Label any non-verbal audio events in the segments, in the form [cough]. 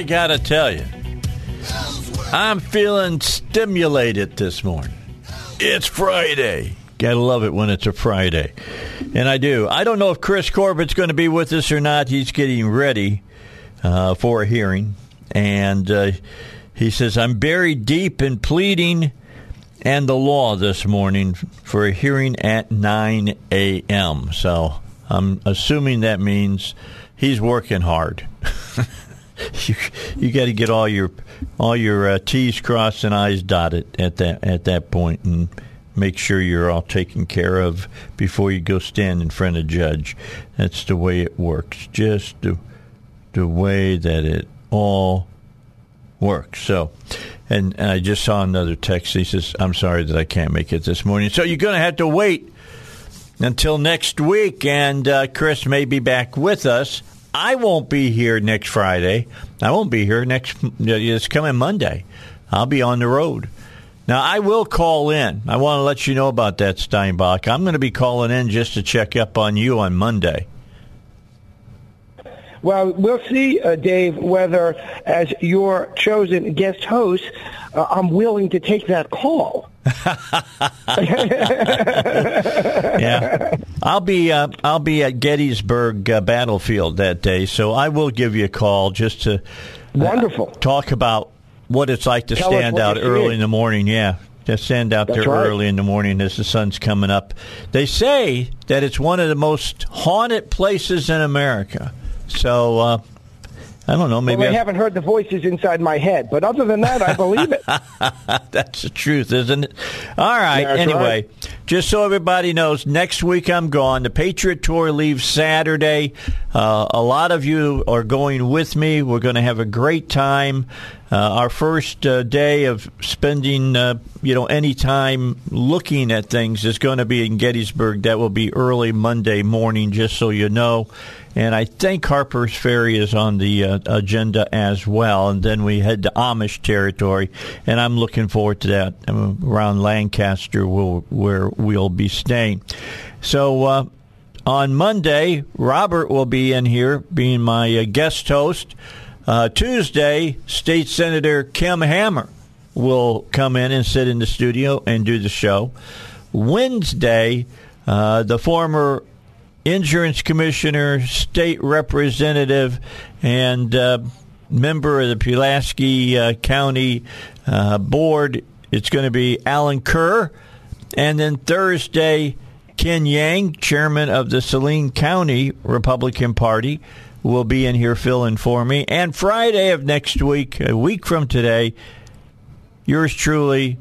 I gotta tell you, I'm feeling stimulated this morning. It's Friday. Gotta love it when it's a Friday. And I do. I don't know if Chris Corbett's going to be with us or not. He's getting ready uh, for a hearing. And uh, he says, I'm buried deep in pleading and the law this morning for a hearing at 9 a.m. So I'm assuming that means he's working hard. [laughs] [laughs] you you got to get all your all your uh, T's crossed and I's dotted at that at that point and make sure you're all taken care of before you go stand in front of judge. That's the way it works. Just the the way that it all works. So, and, and I just saw another text. He says, "I'm sorry that I can't make it this morning." So you're going to have to wait until next week, and uh, Chris may be back with us. I won't be here next Friday. I won't be here next. It's coming Monday. I'll be on the road. Now I will call in. I want to let you know about that, Steinbuch. I'm going to be calling in just to check up on you on Monday. Well, we'll see, uh, Dave, whether as your chosen guest host, uh, I'm willing to take that call. [laughs] yeah, I'll be uh, I'll be at Gettysburg uh, Battlefield that day, so I will give you a call just to wonderful talk about what it's like to Tell stand out early in the morning. Yeah, to stand out That's there right. early in the morning as the sun's coming up. They say that it's one of the most haunted places in America. So uh, I don't know. Maybe well, I haven't heard the voices inside my head, but other than that, I believe it. [laughs] That's the truth, isn't it? All right. That's anyway, right. just so everybody knows, next week I'm gone. The Patriot Tour leaves Saturday. Uh, a lot of you are going with me. We're going to have a great time. Uh, our first uh, day of spending, uh, you know, any time looking at things is going to be in Gettysburg. That will be early Monday morning, just so you know. And I think Harper's Ferry is on the uh, agenda as well. And then we head to Amish territory, and I'm looking forward to that um, around Lancaster, will, where we'll be staying. So uh, on Monday, Robert will be in here being my uh, guest host. Uh, Tuesday, State Senator Kim Hammer will come in and sit in the studio and do the show. Wednesday, uh, the former insurance commissioner, state representative, and uh, member of the Pulaski uh, County uh, Board. It's going to be Alan Kerr. And then Thursday, Ken Yang, chairman of the Saline County Republican Party, will be in here filling for me. And Friday of next week, a week from today, yours truly,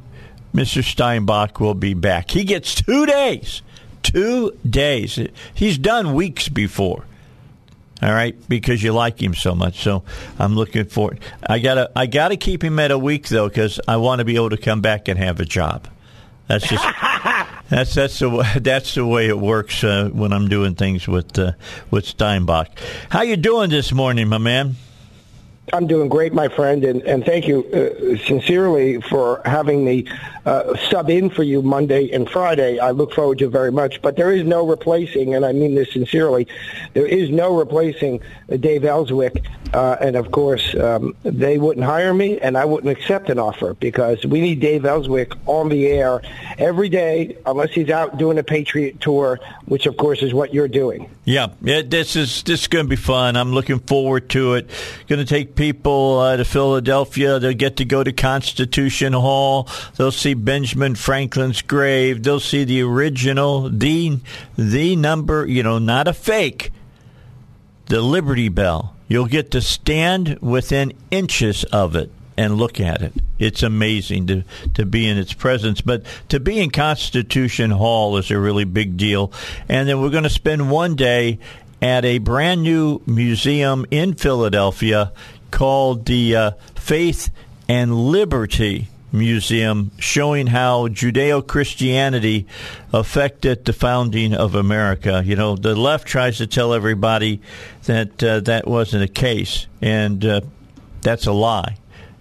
Mr. Steinbuch, will be back. He gets two days. Two days. He's done weeks before. All right, because you like him so much. So I'm looking for. I gotta. I gotta keep him at a week though, because I want to be able to come back and have a job. That's just. [laughs] that's that's the way, that's the way it works uh, when I'm doing things with uh, with Steinbuch. How you doing this morning, my man? I'm doing great, my friend, and, and thank you uh, sincerely for having me uh, sub in for you Monday and Friday. I look forward to it very much. But there is no replacing, and I mean this sincerely, there is no replacing Dave Elswick. Uh, and of course, um, they wouldn't hire me, and I wouldn't accept an offer because we need Dave Elswick on the air every day, unless he's out doing a Patriot tour, which of course is what you're doing. Yeah, yeah this is this is going to be fun. I'm looking forward to it. Going to take people uh, to Philadelphia. They'll get to go to Constitution Hall. They'll see Benjamin Franklin's grave. They'll see the original, the the number, you know, not a fake, the Liberty Bell. You'll get to stand within inches of it and look at it. It's amazing to, to be in its presence. But to be in Constitution Hall is a really big deal. And then we're going to spend one day at a brand new museum in Philadelphia called the uh, Faith and Liberty Museum, showing how Judeo Christianity affected the founding of America. You know, the left tries to tell everybody that uh, that wasn't the case, and uh, that's a lie.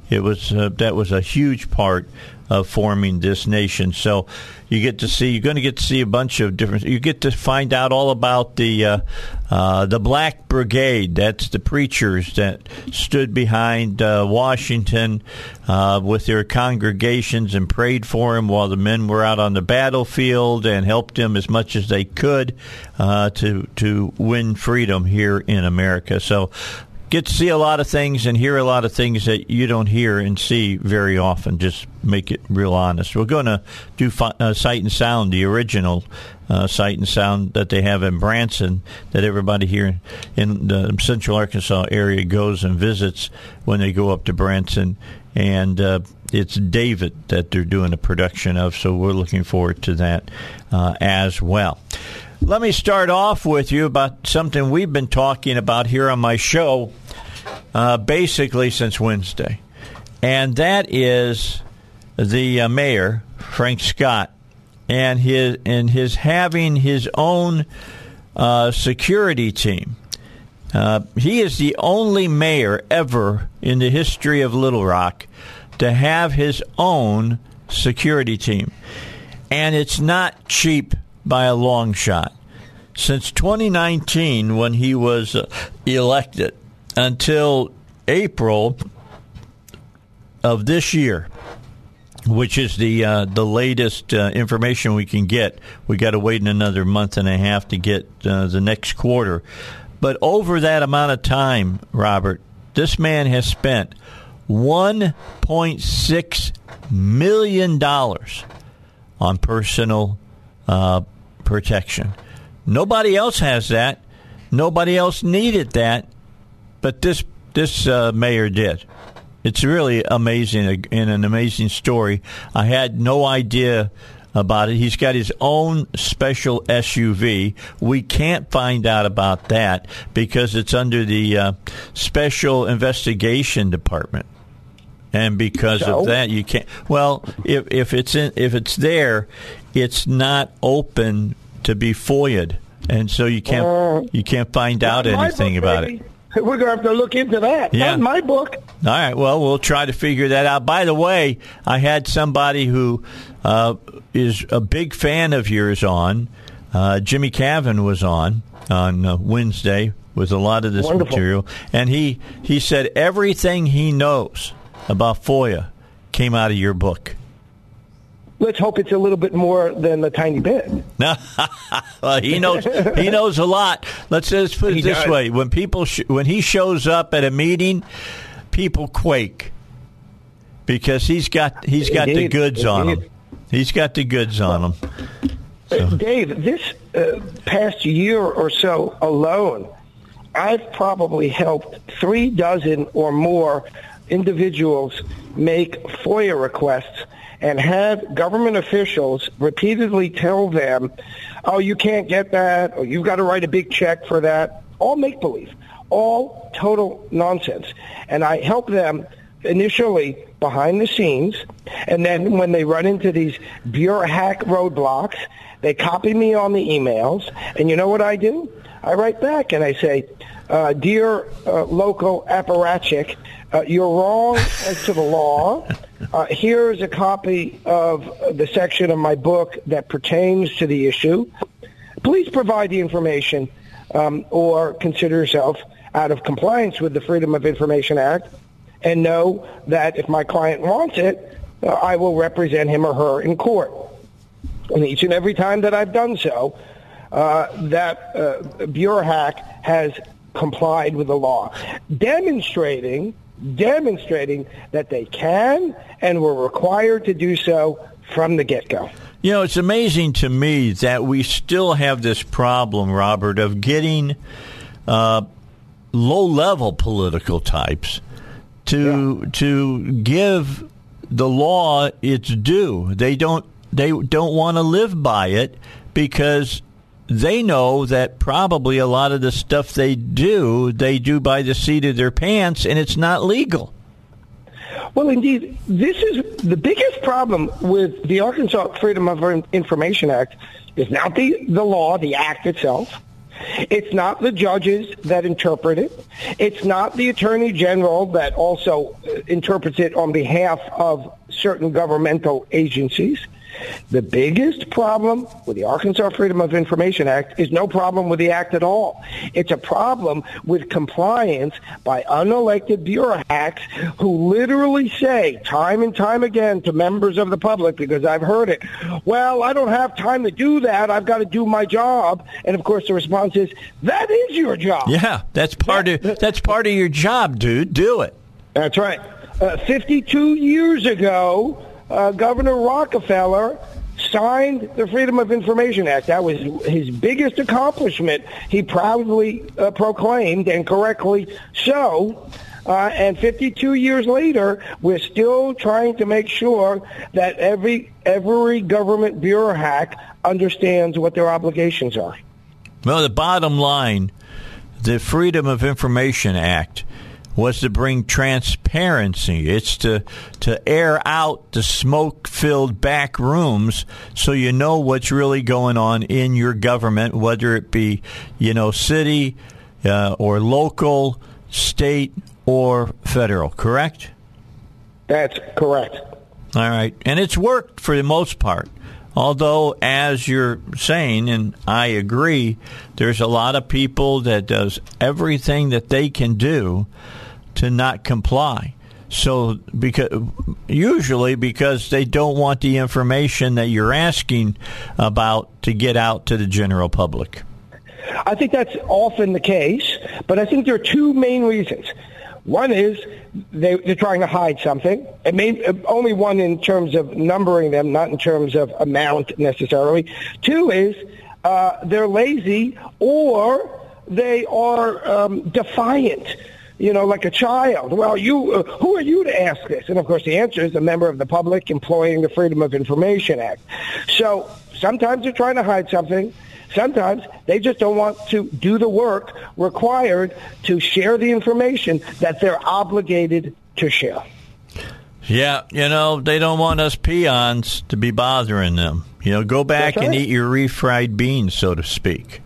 It was uh, that was a huge part of forming this nation. So you get to see you're going to get to see a bunch of different. You get to find out all about the uh, uh, the Black Brigade. That's the preachers that stood behind uh, Washington uh, with their congregations and prayed for him while the men were out on the battlefield and helped him as much as they could uh, to to win freedom here in America. So get to see a lot of things and hear a lot of things that you don't hear and see very often. Just make it real honest. We're going to do uh, Sight and Sound, the original uh, Sight and Sound that they have in Branson, that everybody here in the Central Arkansas area goes and visits when they go up to Branson. And uh, it's David that they're doing a production of, so we're looking forward to that uh, as well. Let me start off with you about something we've been talking about here on my show uh, basically since Wednesday, and that is the uh, mayor, Frank Scott, and his and his having his own uh, security team. Uh, he is the only mayor ever in the history of Little Rock to have his own security team, and it's not cheap by a long shot. Since 2019, when he was uh, elected, until April of this year, which is the uh, the latest uh, information we can get. We got to wait another month and a half to get uh, the next quarter. But over that amount of time, Robert, this man has spent 1.6 million dollars on personal uh, protection. Nobody else has that. Nobody else needed that, but this this uh, mayor did. It's really amazing and an amazing story. I had no idea about it. He's got his own special SUV. We can't find out about that because it's under the uh, Special Investigation Department. And because so? of that, you can't. Well, if if it's in, if it's there, it's not open to be FOIA'd, and so you can't uh, you can't find out anything about it. [laughs] We're going to have to look into that. Yeah. Not my book. All right. Well, we'll try to figure that out. By the way, I had somebody who uh, is a big fan of yours on. Uh, Jimmy Cavan was on on uh, Wednesday with a lot of this Wonderful. material, and he he said everything he knows about FOIA came out of your book let's hope it's a little bit more than a tiny bit. [laughs] well, he knows he knows a lot. Let's just put it he this does. way: when people sh- when he shows up at a meeting, people quake because he's got he's got Indeed. the goods Indeed. on him. He's got the goods on him. So. Dave, this uh, past year or so alone, I've probably helped three dozen or more individuals make FOIA requests and have government officials repeatedly tell them, oh, you can't get that, or you've got to write a big check for that. All make-believe. All total nonsense. And I help them initially behind the scenes, and then when they run into these bureaucratic roadblocks, They copy me on the emails, and you know what I do? I write back and I say, uh, "Dear uh, local apparatchik, uh, you're wrong as to the law. Uh, here's a copy of the section of my book that pertains to the issue. Please provide the information um, or consider yourself out of compliance with the Freedom of Information Act and know that if my client wants it, uh, I will represent him or her in court. And each and every time that I've done so, uh, that uh, Bureau hack has complied with the law, demonstrating demonstrating that they can and were required to do so from the get-go. You know, it's amazing to me that we still have this problem, Robert, of getting uh, low-level political types to yeah. to give the law its due. They don't they don't want to live by it because they know that probably a lot of the stuff they do, they do by the seat of their pants, and it's not legal. Well, indeed, this is the biggest problem with the Arkansas Freedom of Information Act is not the, the law, the act itself. It's not the judges that interpret it. It's not the attorney general that also uh, interprets it on behalf of certain governmental agencies. The biggest problem with the Arkansas Freedom of Information Act is no problem with the act at all. It's a problem with compliance by unelected bureau hacks who literally say time and time again to members of the public, because I've heard it, well, I don't have time to do that. I've got to do my job. And of course the response is, that is your job. Yeah, that's part of, that's part of your job, dude. Do it. That's right. Uh, 52 years ago, uh, Governor Rockefeller signed the Freedom of Information Act. That was his biggest accomplishment. He proudly uh, proclaimed, and correctly so. Uh, and 52 years later, we're still trying to make sure that every every government bureau hack understands what their obligations are. Well, the bottom line, the Freedom of Information Act was to bring transparency. It's to to air out the smoke-filled back rooms so you know what's really going on in your government, whether it be you know city uh, or local, state or federal. Correct? That's correct. All right, and it's worked for the most part. Although, as you're saying, and I agree, there's a lot of people that does everything that they can do to not comply. So, because usually because they don't want the information that you're asking about to get out to the general public. I think that's often the case, but I think there are two main reasons. One is they, are trying to hide something. It may, only one in terms of numbering them, not in terms of amount necessarily. Two is uh, they're lazy or they are um, defiant you know, like a child. Well, you, uh, who are you to ask this? And of course, the answer is a member of the public employing the Freedom of Information Act. So sometimes they're trying to hide something. Sometimes they just don't want to do the work required to share the information that they're obligated to share. Yeah, you know, they don't want us peons to be bothering them. You know, go back right. and eat your refried beans, so to speak.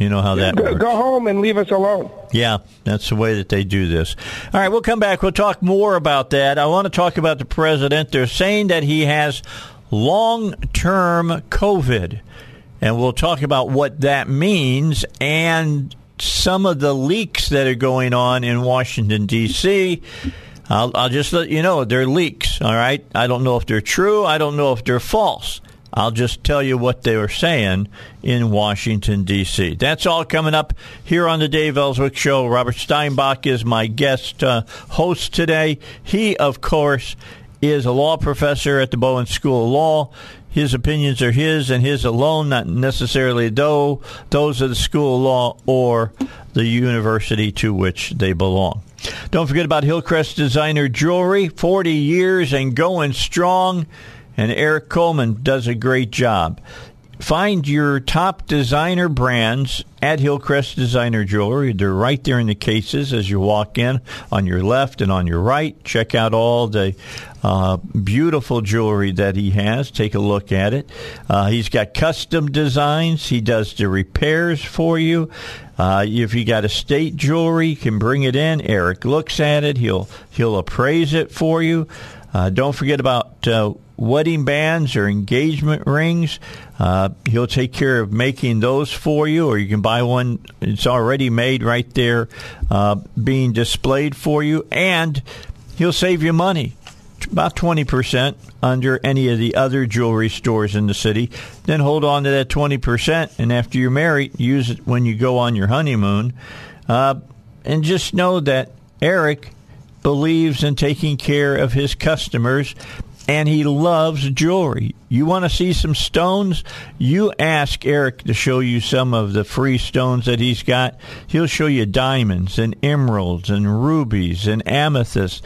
You know how that go, works. Go home and leave us alone. Yeah, that's the way that they do this. All right, we'll come back. We'll talk more about that. I want to talk about the president. They're saying that he has long term COVID, and we'll talk about what that means and some of the leaks that are going on in Washington, D.C. I'll, I'll just let you know they're leaks, all right? I don't know if they're true. I don't know if they're false. I'll just tell you what they were saying in Washington, D.C. That's all coming up here on the Dave Elswick Show. Robert Steinbuch is my guest uh, host today. He, of course, is a law professor at the Bowen School of Law. His opinions are his and his alone, not necessarily though those of the School of Law or the university to which they belong. Don't forget about Hillcrest Designer Jewelry, 40 years and going strong and Eric Coleman does a great job. find your top designer brands at Hillcrest Designer Jewelry. They're right there in the cases as you walk in on your left and on your right. Check out all the uh, beautiful jewelry that he has. Take a look at it. Uh, he's got custom designs. He does the repairs for you. Uh, if you got estate jewelry, you can bring it in. Eric looks at it. He'll he'll appraise it for you. Uh, don't forget about uh, wedding bands or engagement rings. Uh, he'll take care of making those for you, or you can buy one. It's already made right there, uh, being displayed for you, and he'll save you money. About 20% under any of the other jewelry stores in the city. Then hold on to that 20%, and after you're married, use it when you go on your honeymoon. Uh, and just know that Eric believes in taking care of his customers and he loves jewelry. You want to see some stones? You ask Eric to show you some of the free stones that he's got. He'll show you diamonds and emeralds and rubies and amethysts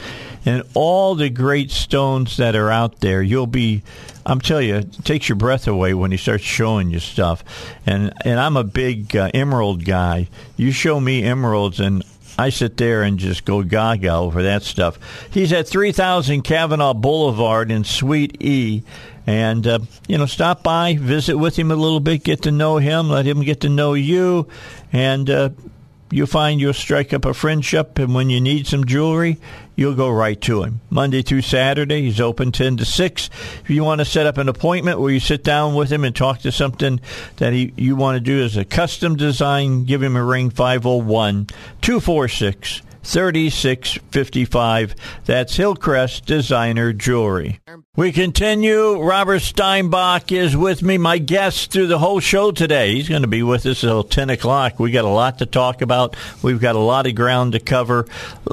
and all the great stones that are out there. You'll be I'm telling you, it takes your breath away when he starts showing you stuff. And and I'm a big uh, emerald guy. You show me emeralds and I sit there and just go gaga over that stuff. He's at 3000 Kavanaugh Boulevard in Suite E. And, uh, you know, stop by, visit with him a little bit, get to know him, let him get to know you. And uh, you'll find you'll strike up a friendship. And when you need some jewelry, you'll go right to him. Monday through Saturday, he's open 10 to 6. If you want to set up an appointment where you sit down with him and talk to something that he, you want to do as a custom design, give him a ring 501 246 3655. That's Hillcrest Designer Jewelry. We continue. Robert Steinbuch is with me, my guest through the whole show today. He's going to be with us until 10 o'clock. We got a lot to talk about. We've got a lot of ground to cover.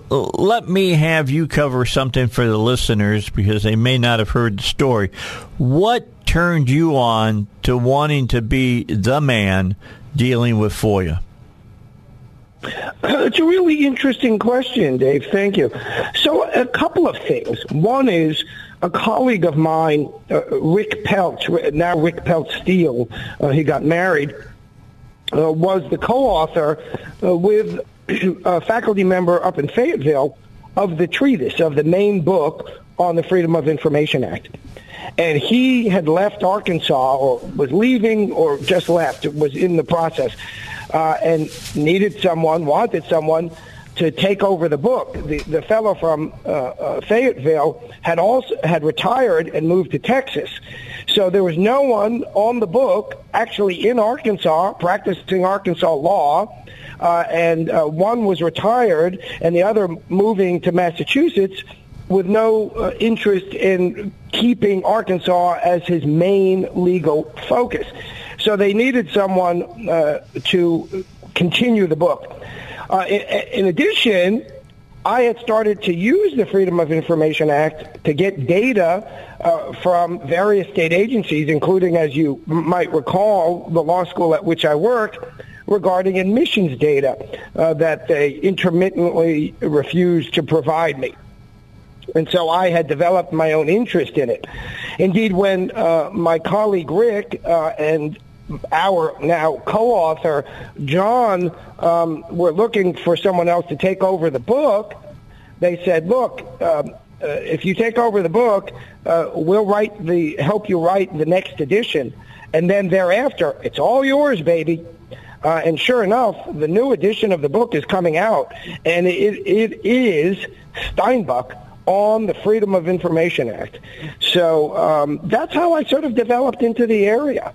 Let me have you cover something for the listeners because they may not have heard the story. What turned you on to wanting to be the man dealing with FOIA? It's a really interesting question, Dave. Thank you. So, a couple of things. One is a colleague of mine, uh, Rick Peltz, now Rick Peltz Steele, uh, he got married, uh, was the co-author uh, with [clears throat] a faculty member up in Fayetteville of the treatise, of the main book on the Freedom of Information Act. And he had left Arkansas or was leaving or just left, was in the process uh, and needed someone, wanted someone to take over the book. The, the fellow from uh, uh, Fayetteville had also had retired and moved to Texas. So there was no one on the book actually in Arkansas practicing Arkansas law. Uh, and uh, one was retired and the other moving to Massachusetts with no uh, interest in keeping Arkansas as his main legal focus. So they needed someone uh, to continue the book. Uh, in, in addition, I had started to use the Freedom of Information Act to get data uh, from various state agencies, including, as you might recall, the law school at which I worked, regarding admissions data uh, that they intermittently refused to provide me. And so I had developed my own interest in it. Indeed, when uh, my colleague Rick uh, and our now co-author John um, were looking for someone else to take over the book, they said, "Look, um, uh, if you take over the book, uh, we'll write the help you write the next edition, and then thereafter, it's all yours, baby." Uh, and sure enough, the new edition of the book is coming out, and it, it is Steinbuch on the Freedom of Information Act. So um, that's how I sort of developed into the area.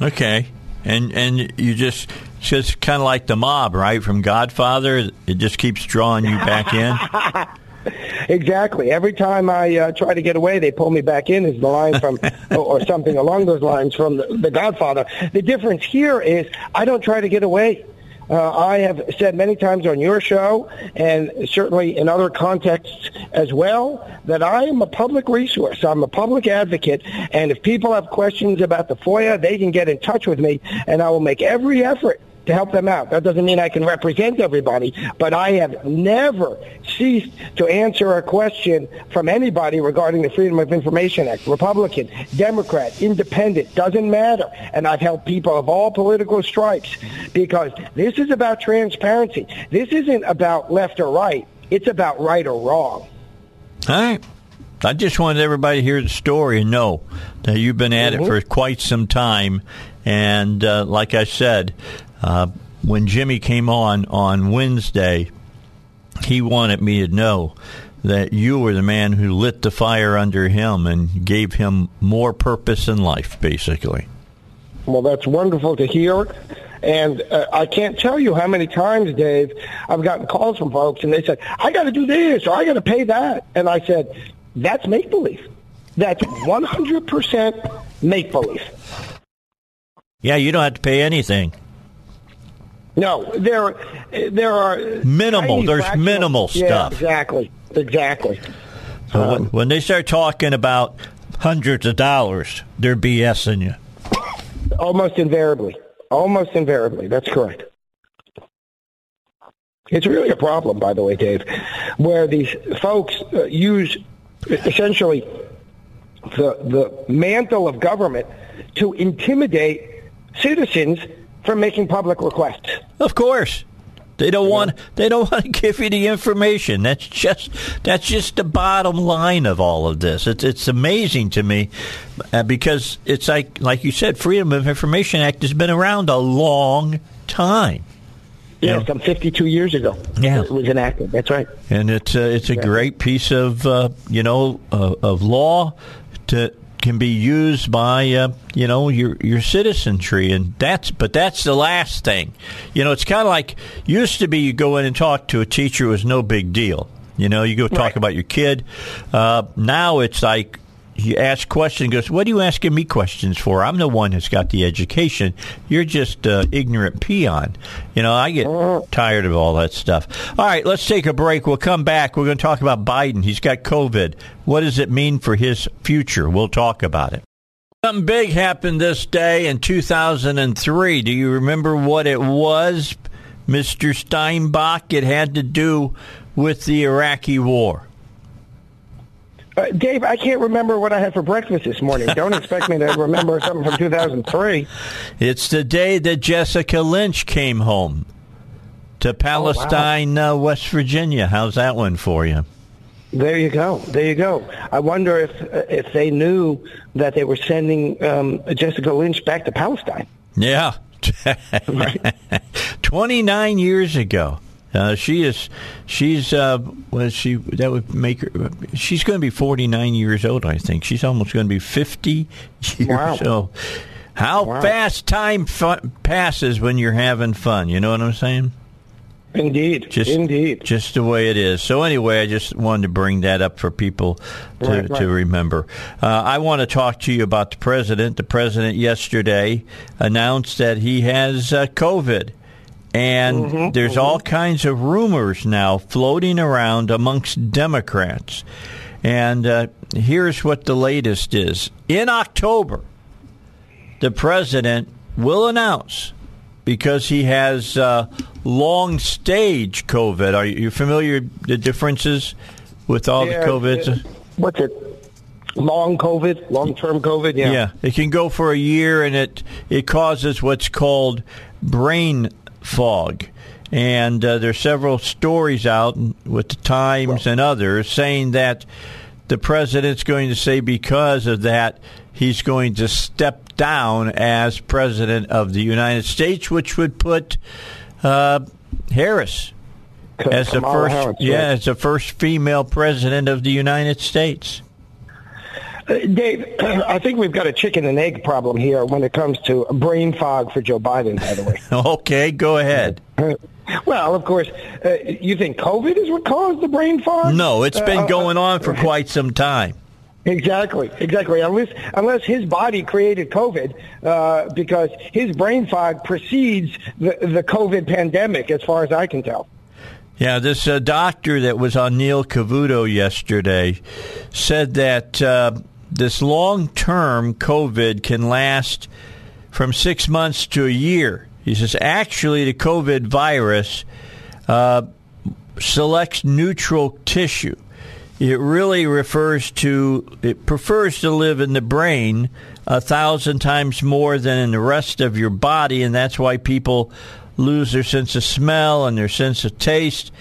Okay. And and you just just kind of like the mob, right? From Godfather, it just keeps drawing you back in. [laughs] exactly. Every time I uh, try to get away, they pull me back in. Is the line from, [laughs] or something along those lines from the, the Godfather. The difference here is I don't try to get away. Uh, I have said many times on your show and certainly in other contexts as well that I am a public resource. I'm a public advocate. And if people have questions about the FOIA, they can get in touch with me and I will make every effort to help them out. That doesn't mean I can represent everybody, but I have never ceased to answer a question from anybody regarding the Freedom of Information Act. Republican, Democrat, Independent, doesn't matter. And I've helped people of all political stripes because this is about transparency. This isn't about left or right. It's about right or wrong. All right. I just wanted everybody to hear the story and know that you've been at mm-hmm. it for quite some time. And uh, like I said, uh, when Jimmy came on on Wednesday, he wanted me to know that you were the man who lit the fire under him and gave him more purpose in life, basically. Well, that's wonderful to hear. And uh, I can't tell you how many times, Dave, I've gotten calls from folks and they said, I got to do this or I got to pay that. And I said, that's make believe. That's 100% make believe. Yeah, you don't have to pay anything. No, there, there are minimal. There's fractional, minimal stuff. Yeah, exactly, exactly. So um, when, when, they start talking about hundreds of dollars, they're BSing you. Almost invariably, almost invariably. That's correct. It's really a problem, by the way, Dave, where these folks uh, use essentially the the mantle of government to intimidate citizens from making public requests. Of course. They don't want they don't [laughs] want to give you the information. That's just that's just the bottom line of all of this. It's it's amazing to me uh, because it's like like you said, Freedom of Information Act has been around a long time. Yeah, some 52 years ago. Yeah, it was enacted. That's right. And it's uh, it's a great piece of uh, you know uh, of law to can be used by uh, you know your your citizenry and that's but that's the last thing. You know it's kind of like used to be you go in and talk to a teacher it was no big deal. You know you go talk right. about your kid. Uh, now it's like you ask questions goes what are you asking me questions for? I'm the one that's got the education. You're just uh, ignorant peon. You know i get tired of all that stuff. All right let's take a break. We'll come back. We're going to talk about biden. He's got covid. What does it mean for his future? We'll talk about it. Something big happened this day in 2003 do you remember what it was mr steinbuch? It had to do with the iraqi war uh, Dave, I can't remember what I had for breakfast this morning. Don't expect me to remember something from 2003. It's the day that Jessica Lynch came home to Palestine, oh, wow. uh, West Virginia. How's that one for you? There you go. There you go. I wonder if uh, if they knew that they were sending um, Jessica Lynch back to Palestine. Yeah. [laughs] 29 years ago. Uh, she is, she's, uh, was she, that would make her, she's going to be 49 years old, I think. She's almost going to be 50 years wow. old. How wow. fast time passes when you're having fun. You know what I'm saying? Indeed. Just, Indeed. Just the way it is. So anyway, I just wanted to bring that up for people to, right, right. to remember. Uh, I want to talk to you about the president. The president yesterday announced that he has uh, COVID. And mm-hmm, there's mm-hmm. all kinds of rumors now floating around amongst Democrats. And uh, here's what the latest is. In October, the president will announce because he has uh, long stage COVID. Are you familiar the differences with all yeah, the COVID? What's it? Long COVID, long term COVID. Yeah, yeah. It can go for a year, and it it causes what's called brain fog. And uh, there's several stories out with the Times and others saying that the president's going to say because of that he's going to step down as president of the United States, which would put uh, Harris as the first, Harris, yeah, right. as the first female president of the United States. Uh, Dave, [clears throat] I think we've got a chicken and egg problem here when it comes to brain fog for Joe Biden, by the way. [laughs] okay, go ahead. [laughs] Well, of course, uh, you think COVID is what caused the brain fog? No, it's been uh, going on for quite some time. Exactly, exactly. Unless unless his body created COVID, uh, because his brain fog precedes the, the COVID pandemic, as far as I can tell. Yeah, this uh, doctor that was on Neil Cavuto yesterday said that uh, this long term COVID can last from six months to a year. He says, actually, the COVID virus uh, selects neural tissue. It really refers to, it prefers to live in the brain a thousand times more than in the rest of your body, and that's why people lose their sense of smell and their sense of taste.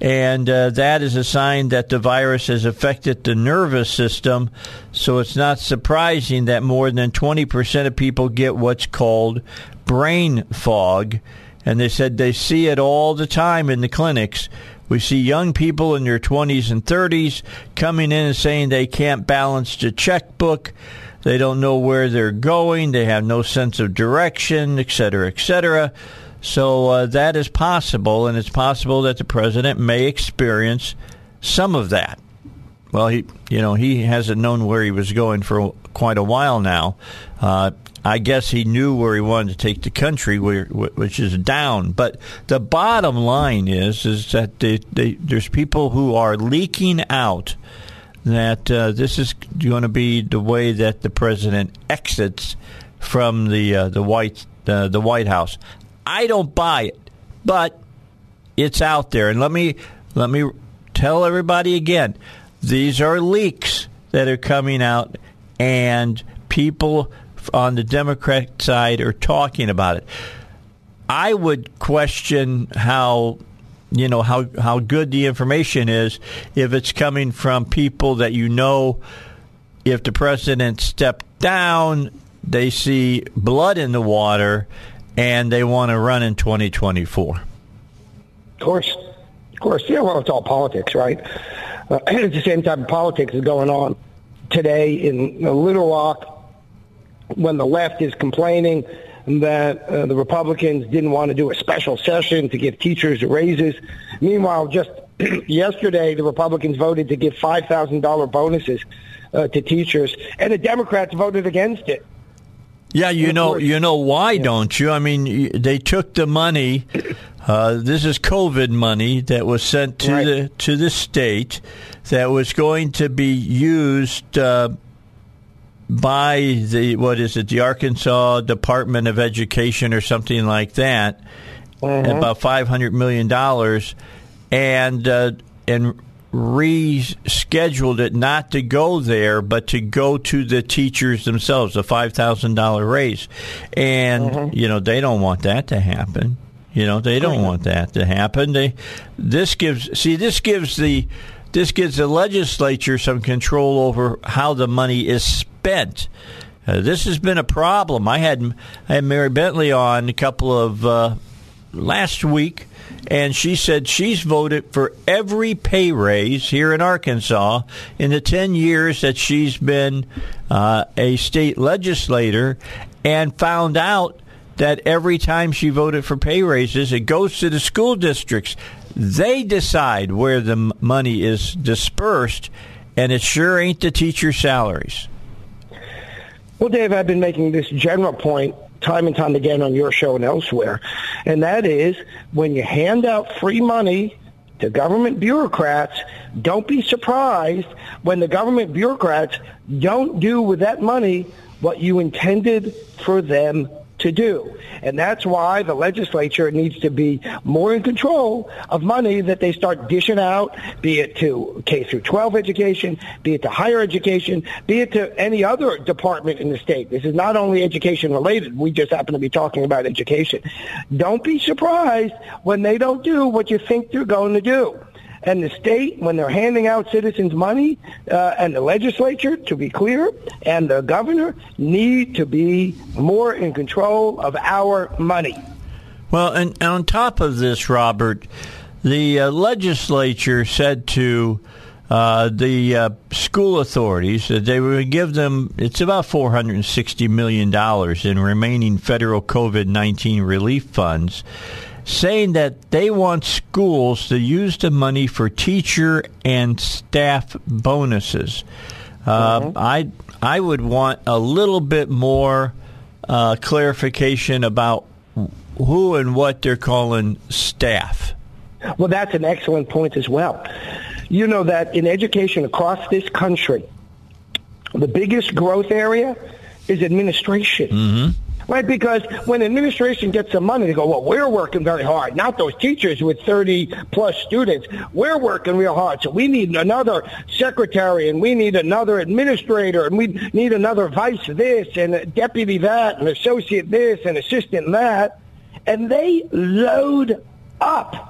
And uh, that is a sign that the virus has affected the nervous system. So it's not surprising that more than 20% of people get what's called brain fog. And they said they see it all the time in the clinics. We see young people in their 20s and 30s coming in and saying they can't balance the checkbook. They don't know where they're going. They have no sense of direction, et cetera, et cetera. So uh, that is possible, and it's possible that the president may experience some of that. Well, he, you know, he hasn't known where he was going for quite a while now. Uh, I guess he knew where he wanted to take the country, which is down. But the bottom line is, is that they, they, there's people who are leaking out that uh, this is going to be the way that the president exits from the uh, the White uh, the White House. I don't buy it, but it's out there. And let me let me tell everybody again: these are leaks that are coming out, and people on the Democrat side are talking about it. I would question how you know how how good the information is if it's coming from people that you know if the president stepped down they see blood in the water and they want to run in 2024 of course of course yeah well it's all politics right uh, [clears throat] it's the same type of politics is going on today in little rock when the left is complaining that uh, the Republicans didn't want to do a special session to give teachers raises. Meanwhile, just [clears throat] yesterday, the Republicans voted to give $5,000 bonuses uh, to teachers, and the Democrats voted against it. Yeah, you know, you know why, yeah. don't you? I mean, they took the money. Uh, this is COVID money that was sent to right. the to the state that was going to be used uh, by the what is it, the Arkansas Department of Education or something like that, mm-hmm. about five hundred million dollars, and uh, and rescheduled it not to go there, but to go to the teachers themselves, a five thousand dollar raise, and mm-hmm. you know they don't want that to happen. You know they don't want that to happen. They this gives see this gives the this gives the legislature some control over how the money is spent. Uh, this has been a problem. I had I had Mary Bentley on a couple of uh, last week, and she said she's voted for every pay raise here in Arkansas in the ten years that she's been uh, a state legislator, and found out that every time she voted for pay raises, it goes to the school districts. They decide where the money is dispersed, and it sure ain't the teacher salaries. Well, Dave, I've been making this general point time and time again on your show and elsewhere, and that is when you hand out free money to government bureaucrats, don't be surprised when the government bureaucrats don't do with that money what you intended for them to do. And that's why the legislature needs to be more in control of money that they start dishing out, be it to K through 12 education, be it to higher education, be it to any other department in the state. This is not only education related. We just happen to be talking about education. Don't be surprised when they don't do what you think they're going to do and the state, when they're handing out citizens money, uh, and the legislature, to be clear, and the governor need to be more in control of our money. Well, and, on top of this, Robert, the uh, legislature said to uh, the uh, school authorities that they would give them it's about 460 million dollars in remaining federal COVID-19 relief funds saying that they want schools to use the money for teacher and staff bonuses. Uh, mm-hmm. I I would want a little bit more uh, clarification about who and what they're calling staff. Well, that's an excellent point as well. You know that in education across this country, the biggest growth area is administration. Mm-hmm right? Because when administration gets some money, they go, well, we're working very hard. Not those teachers with 30 plus students. We're working real hard. So we need another secretary and we need another administrator and we need another vice this and a deputy that and associate this and assistant that. And they load up.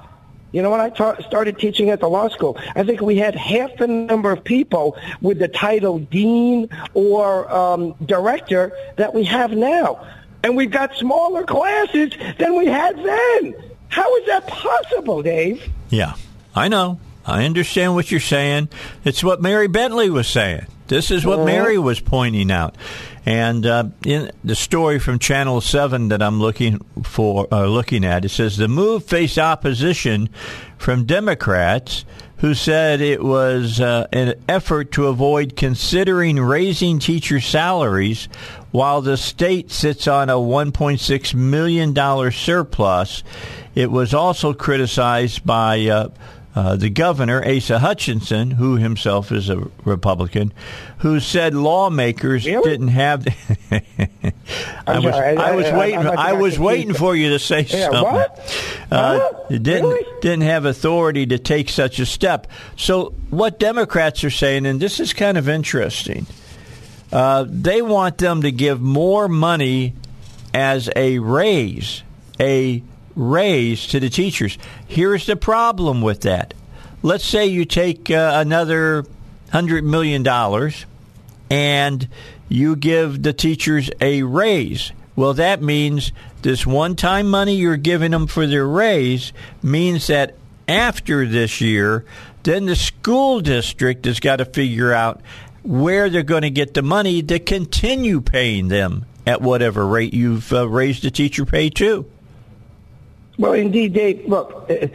You know, when I ta- started teaching at the law school, I think we had half the number of people with the title dean or um, director that we have now. And we've got smaller classes than we had then. How is that possible, Dave? Yeah, I know. I understand what you're saying. It's what Mary Bentley was saying. This is what Uh-huh. Mary was pointing out. And uh, in the story from Channel 7 that I'm looking for, uh, looking at, it says the move faced opposition from Democrats who said it was uh, an effort to avoid considering raising teacher salaries while the state sits on a $1.6 million surplus. It was also criticized by uh, uh, the governor, Asa Hutchinson, who himself is a Republican, who said lawmakers Really? didn't have. [laughs] I was, sorry, I- I was I- waiting. I was waiting for you to say Yeah, something. what? Uh, it didn't Really? didn't have authority to take such a step. So what Democrats are saying, and this is kind of interesting, uh, they want them to give more money as a raise, a raise to the teachers. Here's the problem with that. Let's say you take uh, another hundred million dollars and you give the teachers a raise. Well, that means this one time money you're giving them for their raise means that after this year, then the school district has got to figure out where they're going to get the money to continue paying them at whatever rate you've uh, raised the teacher pay to. Well, indeed, Dave. Look, uh,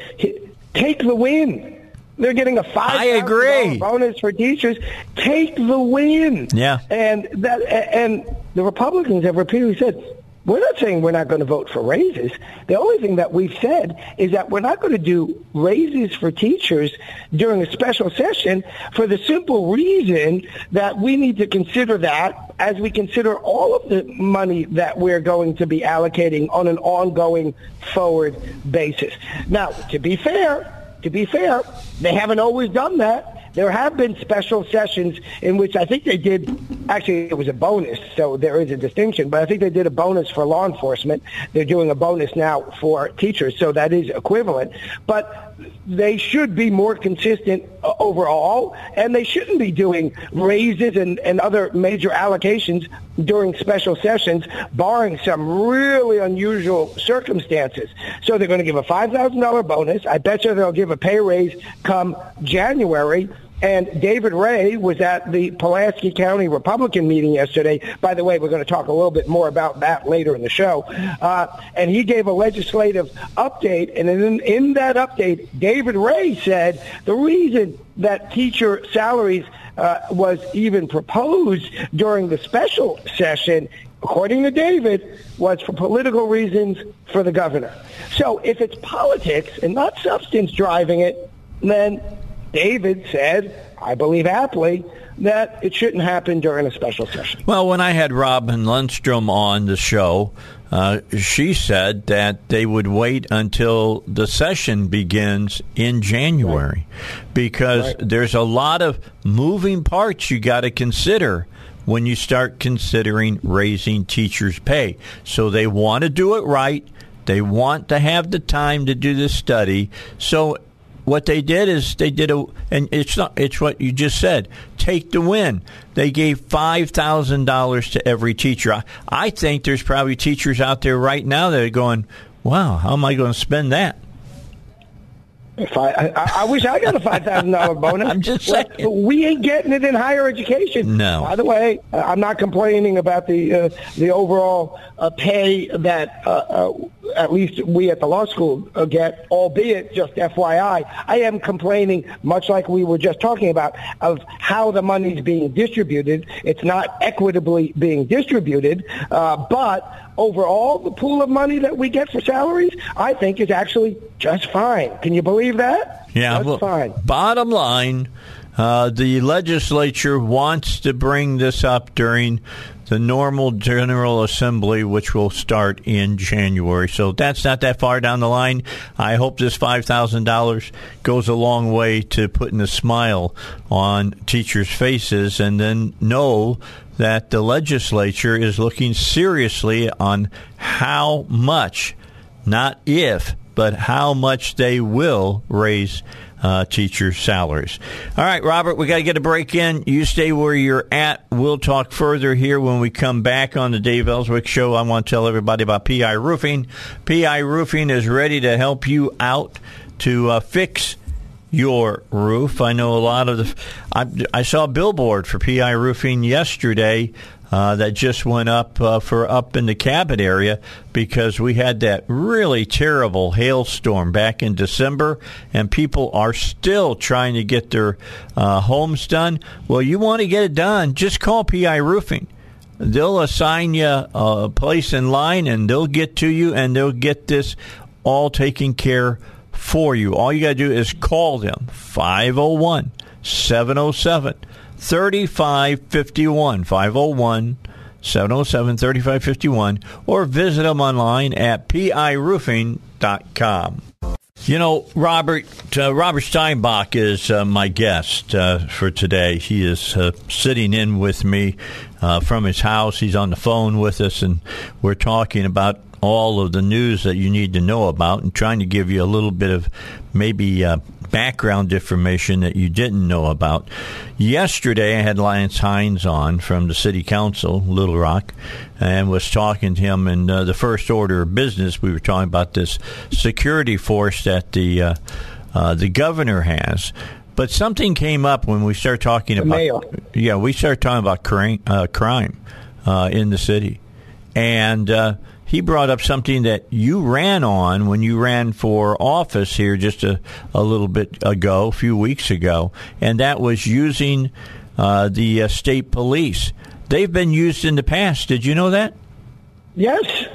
take the win. They're getting a five. I agree. bonus for teachers. Take the win. Yeah. and that and the Republicans have repeatedly said. We're not saying we're not going to vote for raises. The only thing that we've said is that we're not going to do raises for teachers during a special session for the simple reason that we need to consider that as we consider all of the money that we're going to be allocating on an ongoing forward basis. Now, to be fair, to be fair, they haven't always done that. There have been special sessions in which I think they did, actually it was a bonus, so there is a distinction, but I think they did a bonus for law enforcement. They're doing a bonus now for teachers, so that is equivalent. But they should be more consistent uh, overall, and they shouldn't be doing raises and, and other major allocations during special sessions, barring some really unusual circumstances. So they're going to give a $5,000 bonus. I bet you they'll give a pay raise come January. And David Ray was at the Pulaski County Republican meeting yesterday. By the way, we're going to talk a little bit more about that later in the show. Uh, and he gave a legislative update. And in, in that update, David Ray said the reason that teacher salaries uh, was even proposed during the special session, according to David, was for political reasons for the governor. So if it's politics and not substance driving it, then David said, I believe aptly, that it shouldn't happen during a special session. Well, when I had Robin Lundstrom on the show, uh, she said that they would wait until the session begins in January because Right. there's a lot of moving parts you got to consider when you start considering raising teachers' pay. So they want to do it right. They want to have the time to do this study. So what they did is they did a and it's not it's what you just said. Take the win. They gave five thousand dollars to every teacher. I, I think there's probably teachers out there right now that are going wow how am i going to spend that I, I, I wish I got a five thousand dollar [laughs] bonus. I'm just Well, saying. we ain't getting it in higher education. No. By the way, I'm not complaining about the uh, the overall uh, pay that uh, uh, at least we at the law school uh, get, albeit just FYI. I am complaining, much like we were just talking about, of how the money's being distributed. It's not equitably being distributed, uh, but overall, the pool of money that we get for salaries, I think, is actually just fine. Can you believe that? Yeah, That's well, fine. Bottom line, uh, the legislature wants to bring this up during the normal General Assembly, which will start in January. So that's not that far down the line. I hope this $5,000 goes a long way to putting a smile on teachers' faces and then know that the legislature is looking seriously on how much, not if, but how much they will raise uh, teacher salaries. All right, Robert, we got to get a break in. You stay where you're at. We'll talk further here when we come back on the Dave Elswick Show. I want to tell everybody about PI Roofing. PI Roofing is ready to help you out to uh, fix your roof. I know a lot of the. I, I saw a billboard for PI Roofing yesterday uh, that just went up uh, for up in the Cabot area because we had that really terrible hailstorm back in December, and people are still trying to get their uh, homes done. Well, you want to get it done, just call PI Roofing. They'll assign you a place in line, and they'll get to you, and they'll get this all taken care for you. All you got to do is call them 501 707 3551 501 707 3551 or visit them online at piroofing.com. You know, Robert uh, Robert Steinbuch is uh, my guest uh, for today. He is uh, sitting in with me uh, from his house. He's on the phone with us, and we're talking about all of the news that you need to know about and trying to give you a little bit of maybe uh, background information that you didn't know about. Yesterday, I had Lance Hines on from the City Council, Little Rock, and was talking to him. And uh, the first order of business, we were talking about this security force that the uh, uh, the governor has. But something came up when we started talking The about mayor. yeah, we started talking about crime, uh, crime uh, in the city, and uh, he brought up something that you ran on when you ran for office here just a, a little bit ago, a few weeks ago, and that was using uh, the uh, state police. They've been used in the past. Did you know that? Yes.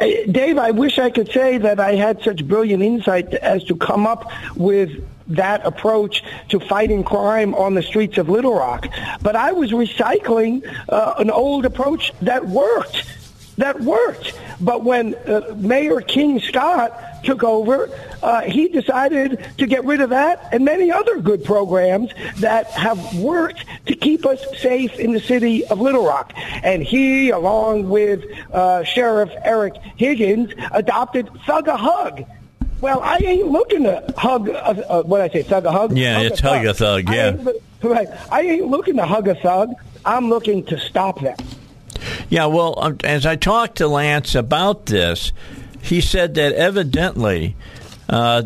Uh, Dave, I wish I could say that I had such brilliant insight as to come up with that approach to fighting crime on the streets of Little Rock. But I was recycling uh, an old approach that worked. That worked. But when uh, Mayor King Scott took over, uh, he decided to get rid of that and many other good programs that have worked to keep us safe in the city of Little Rock. And he, along with uh, Sheriff Eric Higgins, adopted Thug a Hug. Well, I ain't looking to hug. Uh, uh, what I say, thug a hug. Yeah, it's hug a thug, I yeah. ain't right. I ain't looking to hug a thug. I'm looking to stop them. Yeah, well, um, as I talked to Lance about this, he said that evidently uh,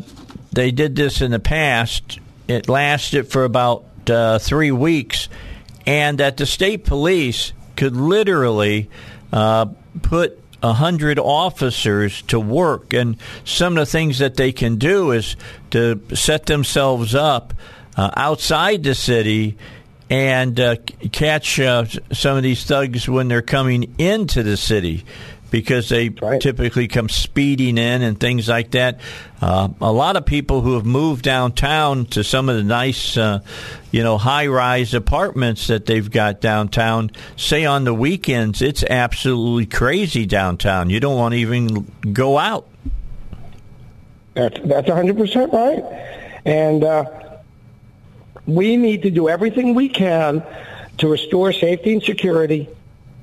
they did this in the past. It lasted for about uh, three weeks, and that the state police could literally uh, put a hundred officers to work. And some of the things that they can do is to set themselves up uh, outside the city and uh, catch uh, some of these thugs when they're coming into the city because they right. typically come speeding in and things like that. Uh, a lot of people who have moved downtown to some of the nice, uh, you know, high-rise apartments that they've got downtown say on the weekends it's absolutely crazy downtown. You don't want to even go out. That's that's 100% right. And uh, we need to do everything we can to restore safety and security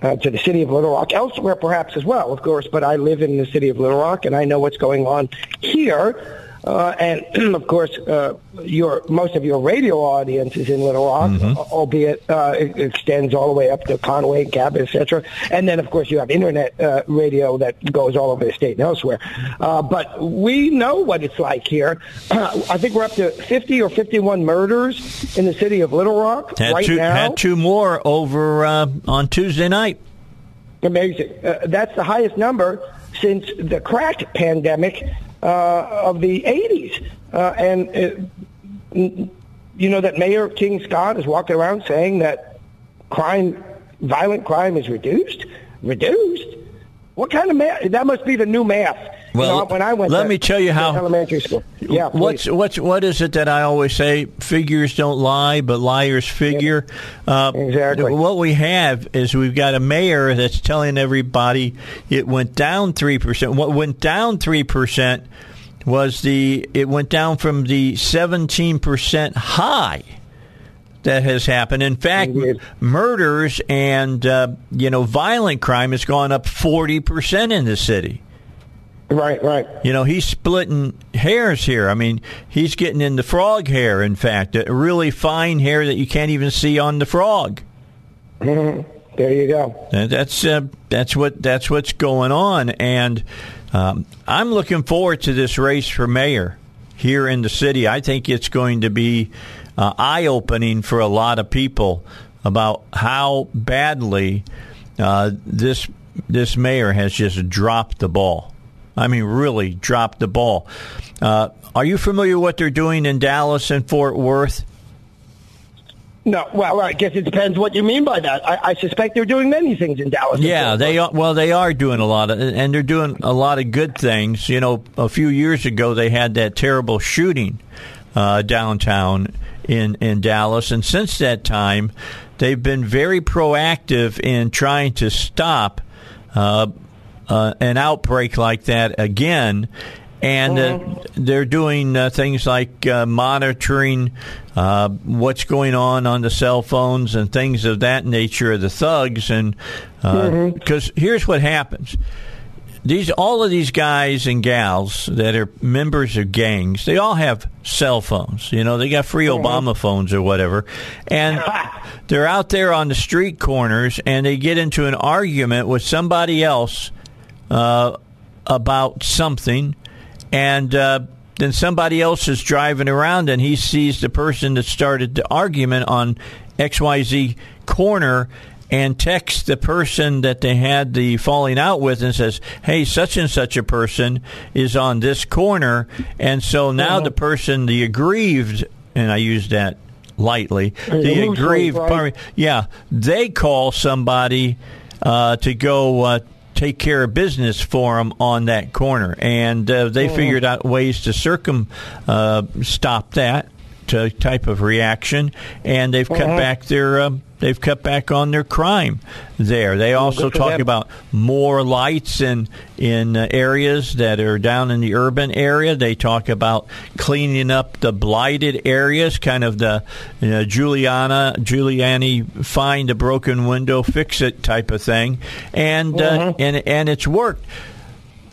uh, to the city of Little Rock, elsewhere perhaps as well, of course, but I live in the city of Little Rock and I know what's going on here. Uh, and [clears throat] of course, uh, your most of your radio audience is in Little Rock, albeit uh, it extends all the way up to Conway, and Cabot, etc. And then, of course, you have internet uh, radio that goes all over the state and elsewhere. Uh, but we know what it's like here. [clears throat] I think we're up to 50 or 51 murders in the city of Little Rock Had right two now. had two more over uh, on Tuesday night. Amazing. Uh, that's the highest number since the crack pandemic uh, of the 80s. Uh, and, uh, n- you know, that Mayor King Scott is walking around saying that crime, violent crime is reduced? Reduced? What kind of math? That must be the new math. Well, you know, when I went, let to, me tell you how- elementary school. Yeah, What's please. what's what is it that I always say? Figures don't lie, but liars figure. Uh, Exactly. What we have is we've got a mayor that's telling everybody it went down three percent. What went down three percent was the it went down from the seventeen percent high that has happened. In fact, murders and uh, you know violent crime has gone up forty percent in the city. Right, right. You know, he's splitting hairs here. I mean, he's getting into frog hair, in fact, a really fine hair that you can't even see on the frog. There you go. And that's uh, that's what that's what's going on, and um, I'm looking forward to this race for mayor here in the city. I think it's going to be uh, eye opening for a lot of people about how badly uh, this this mayor has just dropped the ball. I mean, really dropped the ball. Uh, are you familiar with what they're doing in Dallas and Fort Worth? No, well, I guess it depends what you mean by that. I, I suspect they're doing many things in Dallas. Yeah, they are. Well, they are doing a lot of, and they're doing a lot of good things. You know, a few years ago they had that terrible shooting uh, downtown in in Dallas, and since that time, they've been very proactive in trying to stop uh, uh, an outbreak like that again. And uh, they're doing uh, things like uh, monitoring uh, what's going on on the cell phones and things of that nature of the thugs. And because here's what happens: these all of these guys and gals that are members of gangs, they all have cell phones. You know, they got free Obama phones or whatever, and [laughs] they're out there on the street corners, and they get into an argument with somebody else uh, about something, and uh, then somebody else is driving around, and he sees the person that started the argument on XYZ corner. And texts the person that they had the falling out with and says, Hey, such and such a person is on this corner. And so now the person, the aggrieved, and I use that lightly, the aggrieved yeah, they call somebody uh, to go uh, take care of business for them on that corner, and uh, they figured out ways to circum uh, stop that type of reaction, and they've cut back their. Uh, They've cut back on their crime there. They also talk about more lights in in uh, areas that are down in the urban area. They talk about cleaning up the blighted areas, kind of the you know, Juliana Giuliani find a broken window, fix it type of thing, and uh, and and it's worked.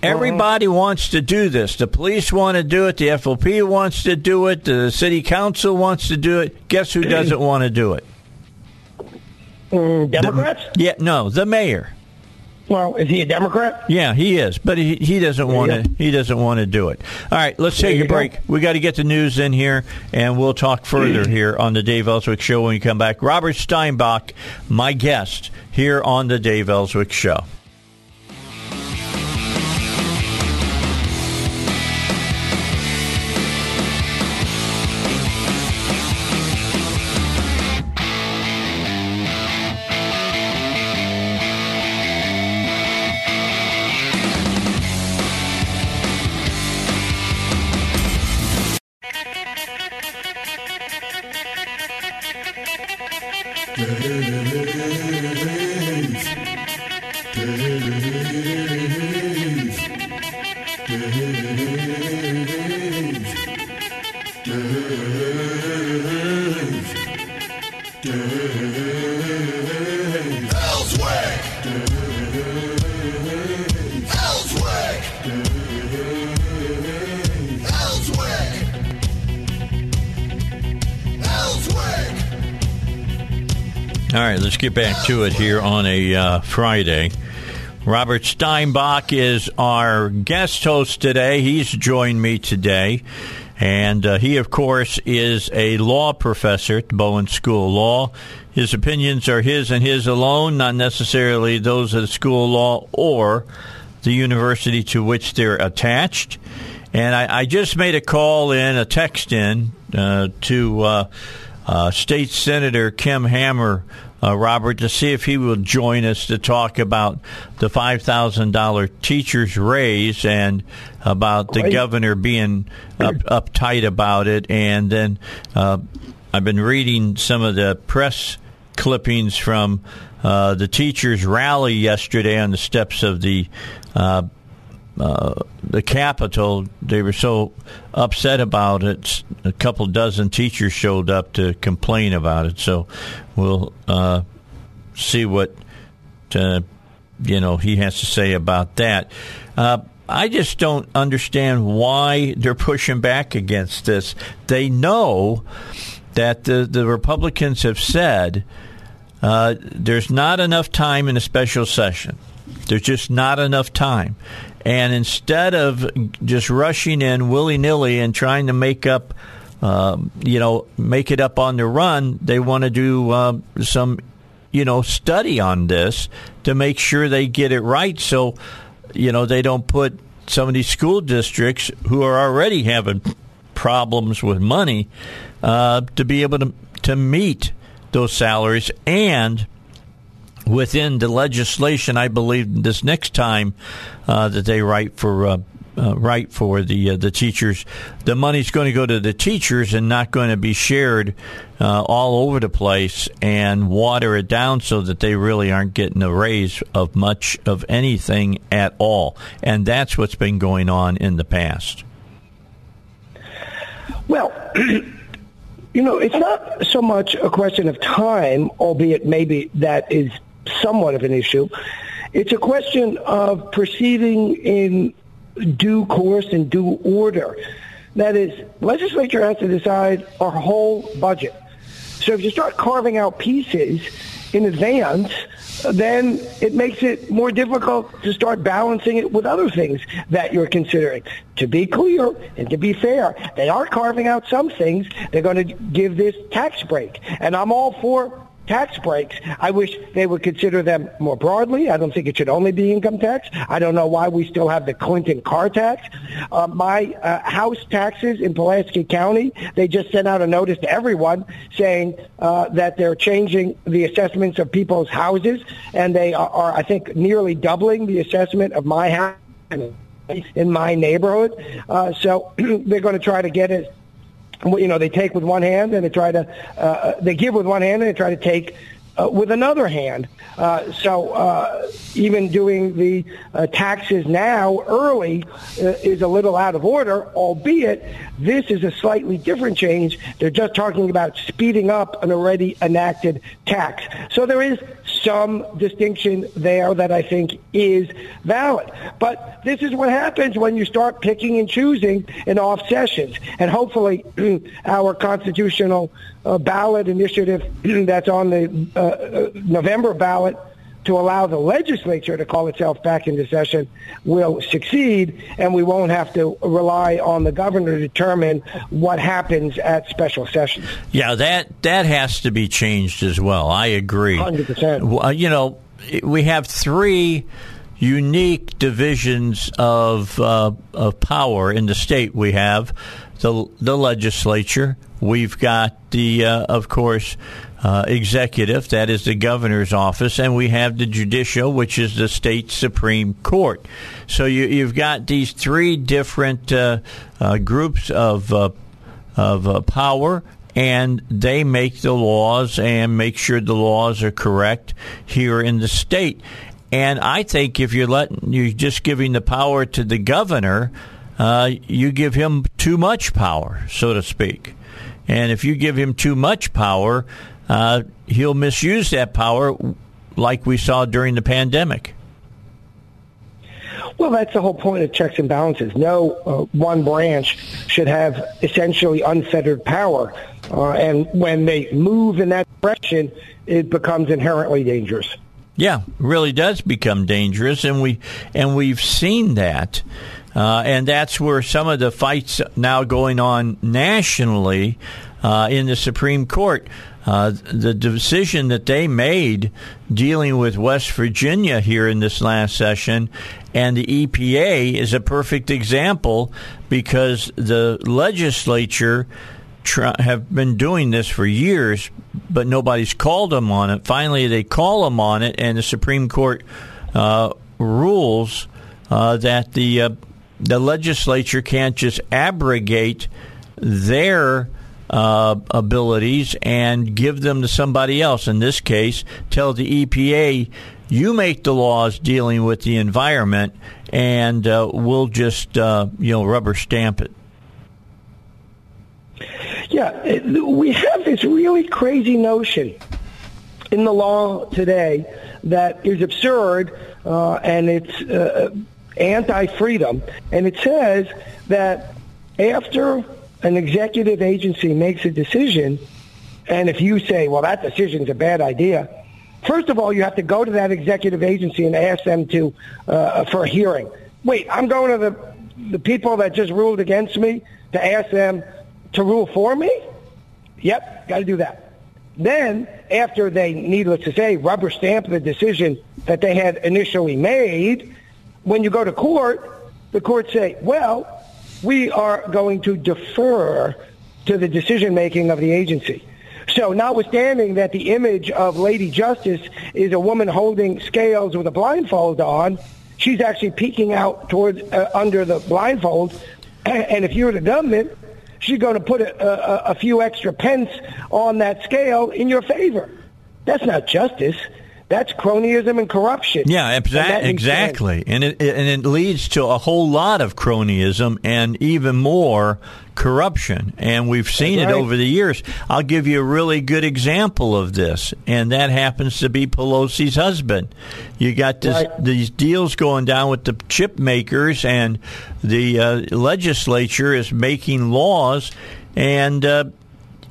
Everybody wants to do this. The police want to do it. The FOP wants to do it. The city council wants to do it. Guess who doesn't [clears throat] want to do it? Mm, Democrats? Yeah, no, the mayor. Well, is he a Democrat? Yeah, he is, but he, he doesn't want to. He doesn't want to do it. All right, let's take a break. go. We got to get the news in here, and we'll talk further here on the Dave Elswick Show when we come back. Robert Steinbuch, my guest here on the Dave Elswick Show. Get back to it here on a uh, Friday. Robert Steinbuch is our guest host today. He's joined me today. And uh, he, of course, is a law professor at Bowen School of Law. His opinions are his and his alone, not necessarily those of the School of Law or the university to which they're attached. And I, I just made a call in, a text in uh, to uh, uh, State Senator Kim Hammer uh, Robert, to see if he will join us to talk about the $5,000 teacher's raise and about the Great. governor being up, uptight about it. And then uh, I've been reading some of the press clippings from uh, the teachers' rally yesterday on the steps of the uh, the Capitol. They were so upset about it. A couple dozen teachers showed up to complain about it. So we'll uh, see what uh, you know he has to say about that. Uh, I just don't understand why they're pushing back against this. They know that the, the Republicans have said there's not enough time in a special session. There's just not enough time. And instead of just rushing in willy nilly and trying to make up, um, you know, make it up on the run, they want to do uh, some, you know, study on this to make sure they get it right. So, you know, they don't put some of these school districts who are already having problems with money uh, to be able to to meet those salaries and within the legislation, I believe this next time uh, that they write for uh, uh, write for the uh, the teachers, the money's going to go to the teachers and not going to be shared uh, all over the place and water it down so that they really aren't getting a raise of much of anything at all. And that's what's been going on in the past. Well, [clears throat] you know, it's not so much a question of time, albeit maybe that is somewhat of an issue. It's a question of proceeding in due course and due order. That is, legislature has to decide our whole budget. So if you start carving out pieces in advance, then it makes it more difficult to start balancing it with other things that you're considering. To be clear and to be fair, they are carving out some things. They're going to give this tax break. And I'm all for tax breaks. I wish they would consider them more broadly. I don't think it should only be income tax. I don't know why we still have the Clinton car tax. Uh, my uh, house taxes in Pulaski County, they just sent out a notice to everyone saying uh, that they're changing the assessments of people's houses, and they are, are, I think, nearly doubling the assessment of my house in my neighborhood. Uh, so [clears throat] they're going to try to get it you know, they take with one hand and they try to, uh, they give with one hand and they try to take uh, with another hand. Uh, so uh, even doing the uh, taxes now early uh, is a little out of order, albeit this is a slightly different change. They're just talking about speeding up an already enacted tax. So there is some distinction there that I think is valid. But this is what happens when you start picking and choosing in off sessions. And hopefully [clears throat] our constitutional uh, ballot initiative [clears throat] that's on the uh, uh, November ballot to allow the legislature to call itself back into session will succeed, and we won't have to rely on the governor to determine what happens at special sessions. Yeah, that that has to be changed as well. I agree. Hundred percent. Well, You know, we have three unique divisions of uh, of power in the state. We have the the legislature. We've got the, uh, of course, uh, executive, that is the governor's office, and we have the judicial, which is the state supreme court. So you, have got these three different uh, uh groups of uh, of uh, power, and they make the laws and make sure the laws are correct here in the state. And I think if you're letting you're just giving the power to the governor, you give him too much power, so to speak. And if you give him too much power, uh, he'll misuse that power like we saw during the pandemic. Well, that's the whole point of checks and balances. No uh, one branch should have essentially unfettered power. Uh, and when they move in that direction, it becomes inherently dangerous. Yeah, really does become dangerous, and we and we've seen that. Uh, and that's where some of the fights now going on nationally uh, in the Supreme Court. Uh, the decision that they made dealing with West Virginia here in this last session and the EPA is a perfect example because the legislature try, have been doing this for years, but nobody's called them on it. Finally, they call them on it, and the Supreme Court uh, rules uh, that the uh, the legislature can't just abrogate their uh, abilities and give them to somebody else. In this case, tell the EPA, you make the laws dealing with the environment, and uh, we'll just uh, you know rubber stamp it. Yeah, we have this really crazy notion in the law today that is absurd uh, and it's uh, anti-freedom. And it says that after an executive agency makes a decision, and if you say, well, that decision's a bad idea, first of all, you have to go to that executive agency and ask them to uh, for a hearing. Wait, I'm going to the the people that just ruled against me to ask them to rule for me? Yep, got to do that. Then, after they, needless to say, rubber stamp the decision that they had initially made, when you go to court, the courts say, well, we are going to defer to the decision making of the agency. So notwithstanding that the image of Lady Justice is a woman holding scales with a blindfold on, she's actually peeking out towards uh, under the blindfold. [clears throat] And if you're the government, she's going to put a, a, a few extra pence on that scale in your favor. That's not justice. That's cronyism and corruption. Yeah, exa- exactly, and it, and it leads to a whole lot of cronyism and even more corruption, and we've seen right. it over the years. I'll give you a really good example of this, and that happens to be Pelosi's husband. You got this, right. these deals going down with the chip makers, and the uh, legislature is making laws, and uh,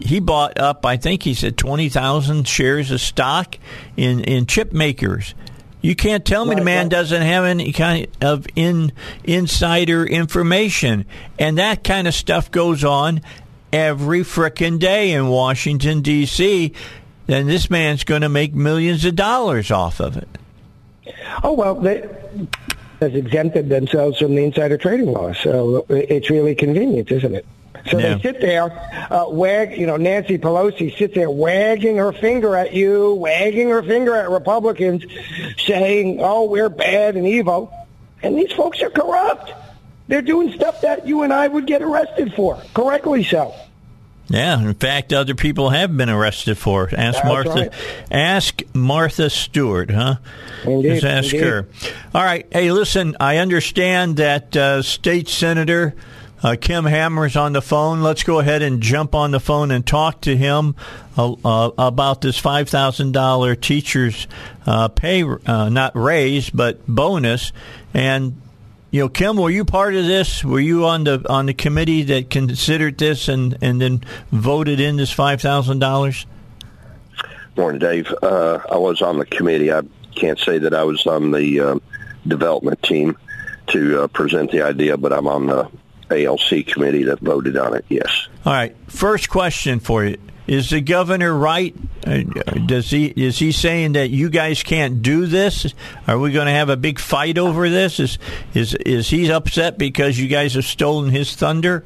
he bought up, I think he said 20,000 shares of stock in, in chip makers. You can't tell me the man doesn't have any kind of in insider information, and that kind of stuff goes on every frickin' day in Washington D.C. Then this man's going to make millions of dollars off of it. Oh well, they has exempted themselves from the insider trading law, so it's really convenient, isn't it? So yeah. they sit there, uh, wag, you know, Nancy Pelosi sits there wagging her finger at you, wagging her finger at Republicans, saying, oh, we're bad and evil. And these folks are corrupt. They're doing stuff that you and I would get arrested for, correctly so. Yeah, in fact, other people have been arrested for. Ask That's Martha. Right. Ask Martha Stewart, huh? Indeed, Just ask indeed. her. All right. Hey, listen. I understand that uh, state senator uh, Kim Hammer's on the phone. Let's go ahead and jump on the phone and talk to him uh, uh, about this five thousand dollar teachers uh, pay uh, not raise but bonus. And you know, Kim, were you part of this? Were you on the on the committee that considered this and and then voted in this five thousand dollars? Morning, Dave. Uh, I was on the committee. I can't say that I was on the development team to present the idea, but I'm on the ALC committee that voted on it. Yes. All right. First question for you: Is the governor right? Uh, does he is he saying that you guys can't do this? Are we going to have a big fight over this? Is is is he upset because you guys have stolen his thunder?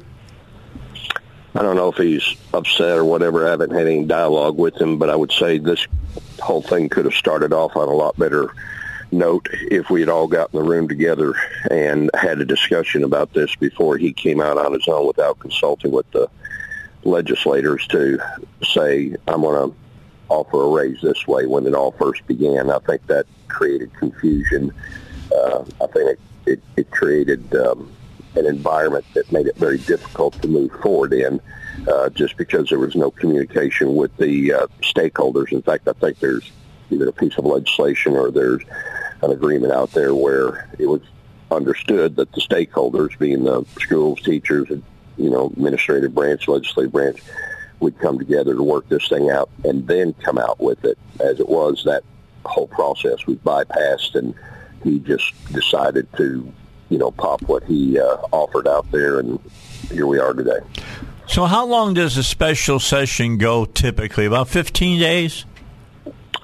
I don't know if he's upset or whatever. I haven't had any dialogue with him, but I would say this whole thing could have started off on a lot better note if we had all gotten the room together and had a discussion about this before he came out on his own without consulting with the legislators to say, I'm going to offer a raise this way when it all first began. I think that created confusion. Uh, I think it, it, it created um, an environment that made it very difficult to move forward in uh, just because there was no communication with the uh, stakeholders. In fact, I think there's either a piece of legislation or there's an agreement out there where it was understood that the stakeholders, being the schools, teachers, and you know, administrative branch, legislative branch, would come together to work this thing out and then come out with it. As it was, that whole process was bypassed, and he just decided to, you know, pop what he uh, offered out there, and here we are today. So, how long does a special session go typically? About 15 days?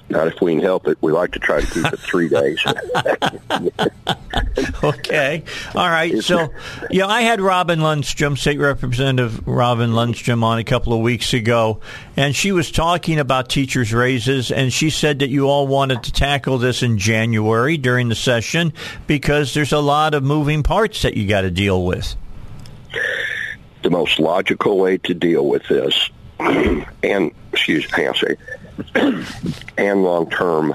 Not if we can help it. We like to try to keep it three days. [laughs] okay. All right. So, yeah, I had Robin Lundstrom, State Representative Robin Lundstrom, on a couple of weeks ago, and she was talking about teachers' raises, and she said that you all wanted to tackle this in January during the session because there's a lot of moving parts that you got to deal with. The most logical way to deal with this, [clears throat] and excuse me, [coughs] And long-term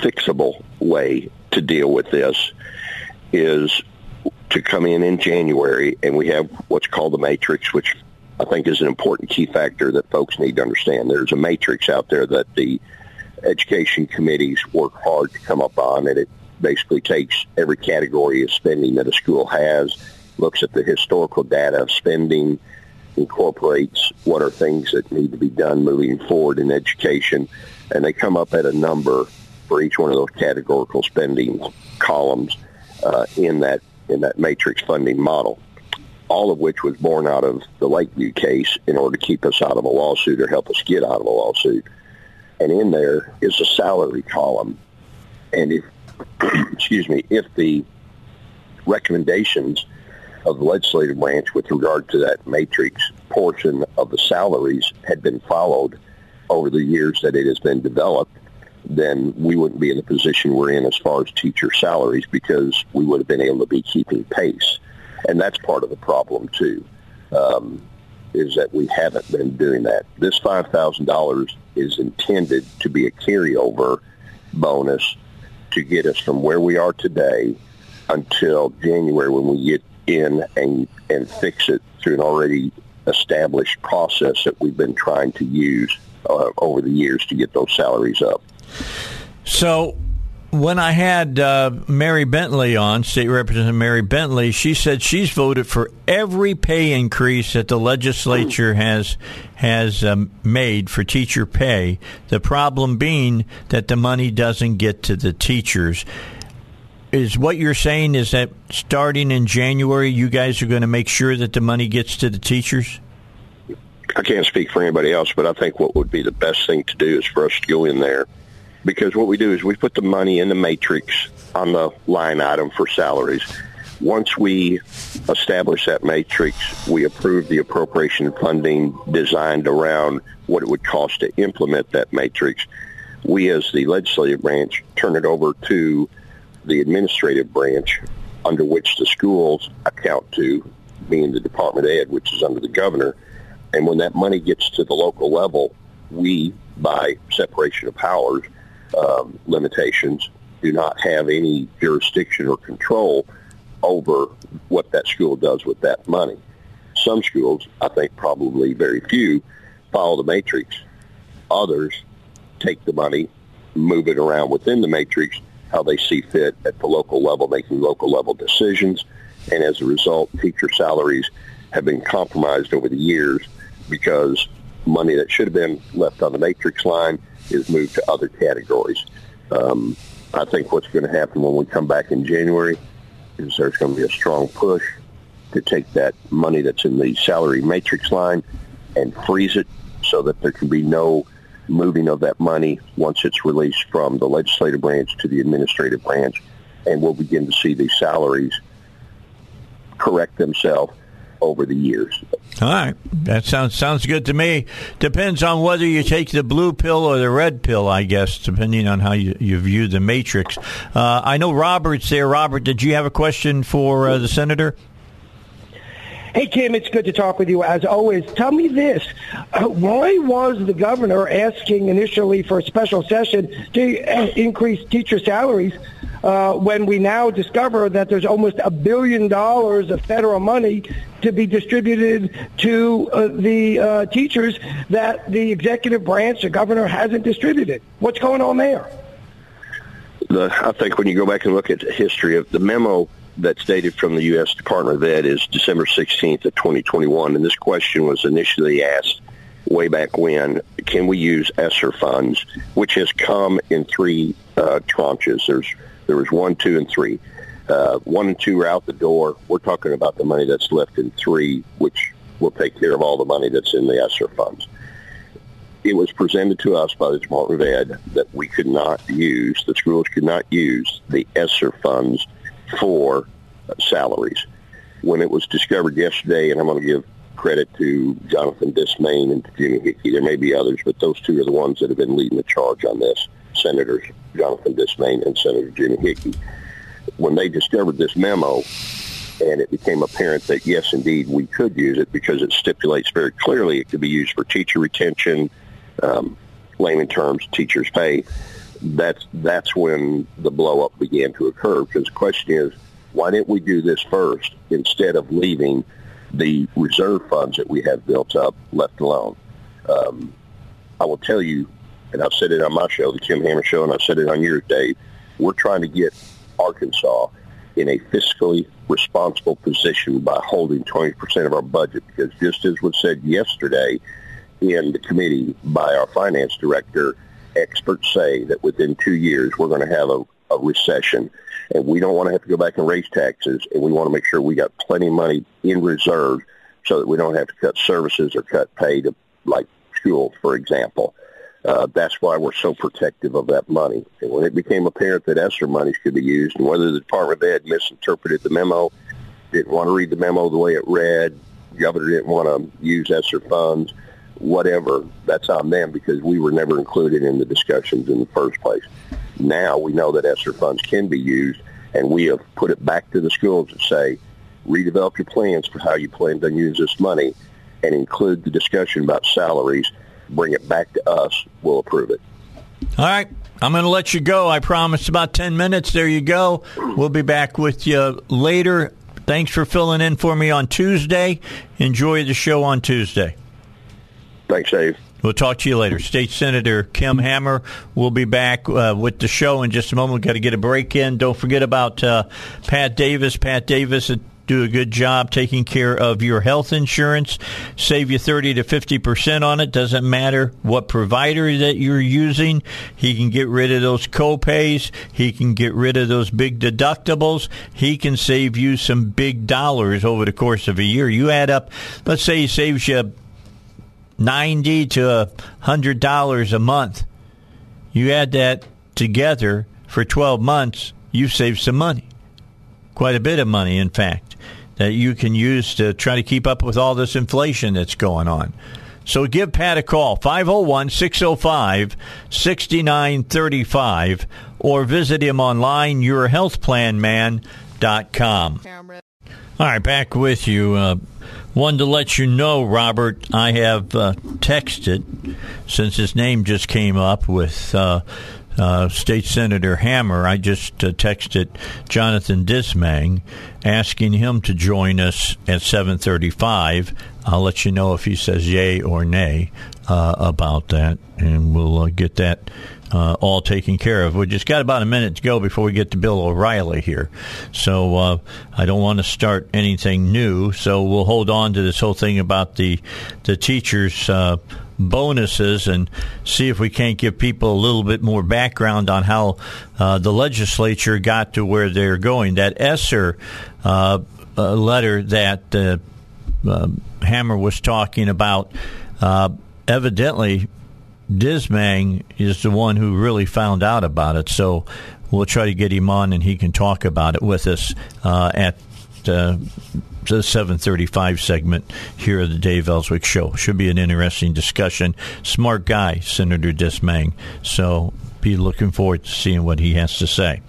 fixable way to deal with this is to come in in January and we have what's called the matrix, which I think is an important key factor that folks need to understand. There's a matrix out there that the education committees work hard to come up on, and it basically takes every category of spending that a school has, looks at the historical data of spending, incorporates what are things that need to be done moving forward in education, and they come up at a number for each one of those categorical spending columns uh, in that in that matrix funding model. All of which was born out of the Lakeview case in order to keep us out of a lawsuit or help us get out of a lawsuit. And in there is a salary column. And if, [clears throat] excuse me, if the recommendations of the legislative branch with regard to that matrix portion of the salaries had been followed over the years that it has been developed, then we wouldn't be in the position we're in as far as teacher salaries because we would have been able to be keeping pace. And that's part of the problem too, um, is that we haven't been doing that. This $5,000 is intended to be a carryover bonus to get us from where we are today until January when we get in and, and fix it through an already established process that we've been trying to use uh, over the years to get those salaries up. So when I had uh, Mary Bentley on, State Representative Mary Bentley, she said she's voted for every pay increase that the legislature has has um, made for teacher pay. The problem being that the money doesn't get to the teachers. Is what you're saying is that starting in January, you guys are going to make sure that the money gets to the teachers? I can't speak for anybody else, but I think what would be the best thing to do is for us to go in there because what we do is we put the money in the matrix on the line item for salaries. Once we establish that matrix, we approve the appropriation funding designed around what it would cost to implement that matrix. We, as the legislative branch, turn it over to the administrative branch under which the schools account to, being the Department of Ed, which is under the governor. And when that money gets to the local level, we, by separation of powers, um, limitations do not have any jurisdiction or control over what that school does with that money. Some schools, I think probably very few, follow the matrix. Others take the money, move it around within the matrix how they see fit at the local level, making local level decisions. And as a result, teacher salaries have been compromised over the years because money that should have been left on the matrix line is moved to other categories. Um, I think what's going to happen when we come back in January is there's going to be a strong push to take that money that's in the salary matrix line and freeze it so that there can be no moving of that money once it's released from the legislative branch to the administrative branch. And we'll begin to see these salaries correct themselves over the years. All right, that sounds sounds good to me. Depends on whether you take the blue pill or the red pill, I guess, depending on how you, you view the matrix. Uh, I know Robert's there. Robert, did you have a question for uh, the senator? Hey, Kim, it's good to talk with you as always. Tell me this. Uh, why was the governor asking initially for a special session to uh, increase teacher salaries uh, when we now discover that there's almost a billion dollars of federal money to be distributed to uh, the uh, teachers that the executive branch, the governor, hasn't distributed? What's going on there? The, I think when you go back and look at the history of the memo that's dated from the U.S. Department of Ed is December 16th of 2021, and this question was initially asked way back when, can we use ESSER funds, which has come in three uh, tranches. There's there was one, two, and three. Uh, one and two are out the door. We're talking about the money that's left in three, which will take care of all the money that's in the ESSER funds. it was presented to us by the Department of Ed that we could not use, the schools could not use the ESSER funds for salaries. When it was discovered yesterday, and I'm going to give credit to Jonathan Dismang and Jimmy Hickey, there may be others, but those two are the ones that have been leading the charge on this, Senators Jonathan Dismang and Senator Jimmy Hickey. When they discovered this memo, and it became apparent that yes, indeed, we could use it because it stipulates very clearly it could be used for teacher retention, um, layman terms, teachers' pay. That's that's when the blow up began to occur. Because the question is, why didn't we do this first instead of leaving the reserve funds that we have built up left alone? Um, I will tell you, and I've said it on my show, the Kim Hammer Show, and I've said it on yours, Dave. We're trying to get Arkansas in a fiscally responsible position by holding 20% of our budget because just as was said yesterday in the committee by our finance director, experts say that within two years we're going to have a, a recession and we don't want to have to go back and raise taxes and we want to make sure we got plenty of money in reserve so that we don't have to cut services or cut pay to like schools, for example. Uh, that's why we're so protective of that money. And when it became apparent that ESSER monies could be used, and whether the Department of Ed misinterpreted the memo, didn't want to read the memo the way it read, governor didn't want to use ESSER funds, whatever, that's on them because we were never included in the discussions in the first place. Now we know that ESSER funds can be used, and we have put it back to the schools to say, redevelop your plans for how you plan to use this money and include the discussion about salaries bring it back to us, we'll approve it. All right. I'm going to let you go. I promised about 10 minutes. There you go. We'll be back with you later. Thanks for filling in for me on Tuesday. Enjoy the show on Tuesday. Thanks, Dave. We'll talk to you later. State Senator Kim Hammer will be back uh, with the show in just a moment. We've got to get a break in. Don't forget about uh, Pat Davis. Pat Davis do a good job taking care of your health insurance. Save you 30 to 50% on it. Doesn't matter what provider that you're using. He can get rid of those copays. He can get rid of those big deductibles. He can save you some big dollars over the course of a year. You add up, let's say he saves you 90 to $100 a month. You add that together for 12 months, you save some money. Quite a bit of money, in fact that you can use to try to keep up with all this inflation that's going on. So give Pat a call, 501 605 6935, or visit him online, yourhealthplanman.com. All right, back with you. Uh, one to let you know, Robert, I have uh, texted, since his name just came up with. Uh, uh, State Senator Hammer, I just uh, texted Jonathan Dismang asking him to join us at 7:35. I'll let you know if he says yay or nay uh, about that, and we'll uh, get that uh, all taken care of. We just got about a minute to go before we get to Bill O'Reilly here, so uh, I don't want to start anything new. So we'll hold on to this whole thing about the the teachers bonuses and see if we can't give people a little bit more background on how uh, the legislature got to where they're going. That ESSER uh, uh, letter that uh, uh, Hammer was talking about, uh, evidently, Dismang is the one who really found out about it. So we'll try to get him on and he can talk about it with us uh, uh, at the 735 segment here of the Dave Elswick Show. Should be an interesting discussion. Smart guy, Senator Dismang. So be looking forward to seeing what he has to say.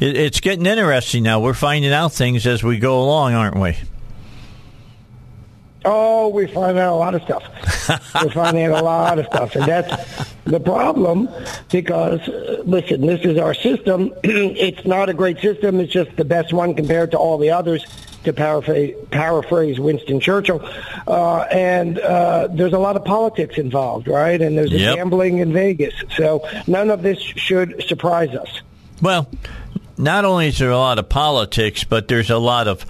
it's getting interesting now. We're finding out things as we go along, aren't we? Oh, we find out a lot of stuff. [laughs] we find out a lot of stuff, and that's the problem. Because uh, listen, this is our system. [clears throat] it's not a great system. It's just the best one compared to all the others to paraphrase, paraphrase Winston Churchill. Uh, and uh, there's a lot of politics involved, right? And there's yep. gambling in Vegas. So none of this should surprise us. Well, not only is there a lot of politics, but there's a lot of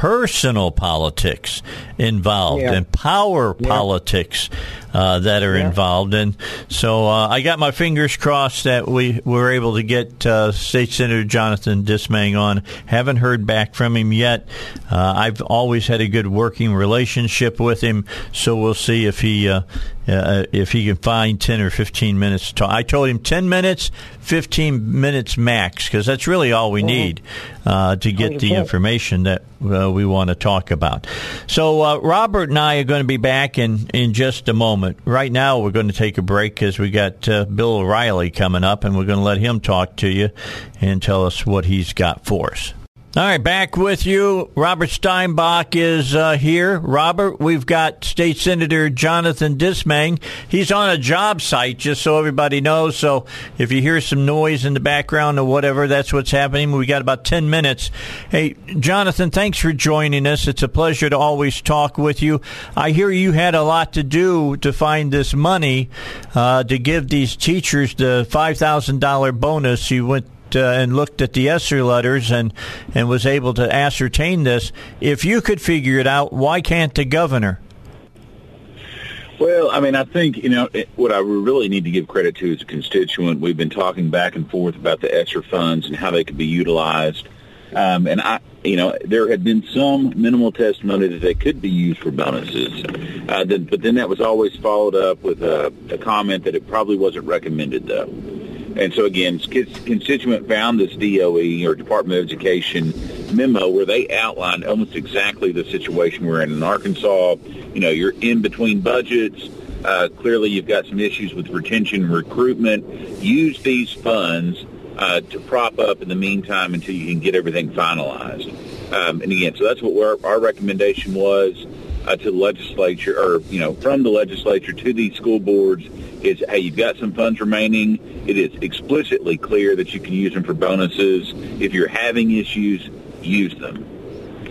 personal politics involved yeah. and power yeah. politics uh, that are involved. And so uh, I got my fingers crossed that we were able to get uh, State Senator Jonathan Dismang on. Haven't heard back from him yet. Uh, I've always had a good working relationship with him, so we'll see if he uh, uh, if he can find 10 or 15 minutes to talk. I told him 10 minutes, 15 minutes max, because that's really all we need uh, to get the information that uh, we want to talk about. So, uh, Robert and I are going to be back in, in just a moment. Right now, we're going to take a break because we got uh, Bill O'Reilly coming up, and we're going to let him talk to you and tell us what he's got for us. All right, back with you. Robert Steinbuch is uh, here. Robert, we've got State Senator Jonathan Dismang. He's on a job site, just so everybody knows. So if you hear some noise in the background or whatever, that's what's happening. We got about 10 minutes. Hey, Jonathan, thanks for joining us. It's a pleasure to always talk with you. I hear you had a lot to do to find this money uh, to give these teachers the $5,000 bonus. You went uh, and looked at the ESSER letters and, and was able to ascertain this. If you could figure it out, why can't the governor? Well, I mean, I think, you know, what I really need to give credit to is a constituent. We've been talking back and forth about the ESSER funds and how they could be utilized. Um, and I, you know, there had been some minimal testimony that they could be used for bonuses, uh, but then that was always followed up with a, a comment that it probably wasn't recommended, though. And so again, constituent found this DOE or Department of Education memo where they outlined almost exactly the situation we're in in Arkansas. You know, you're in between budgets. Uh, clearly, you've got some issues with retention and recruitment. Use these funds uh, to prop up in the meantime until you can get everything finalized. Um, and again, so that's what our, recommendation was uh, to the legislature, or you know, from the legislature to these school boards is, hey, you've got some funds remaining. It is explicitly clear that you can use them for bonuses. If you're having issues, use them.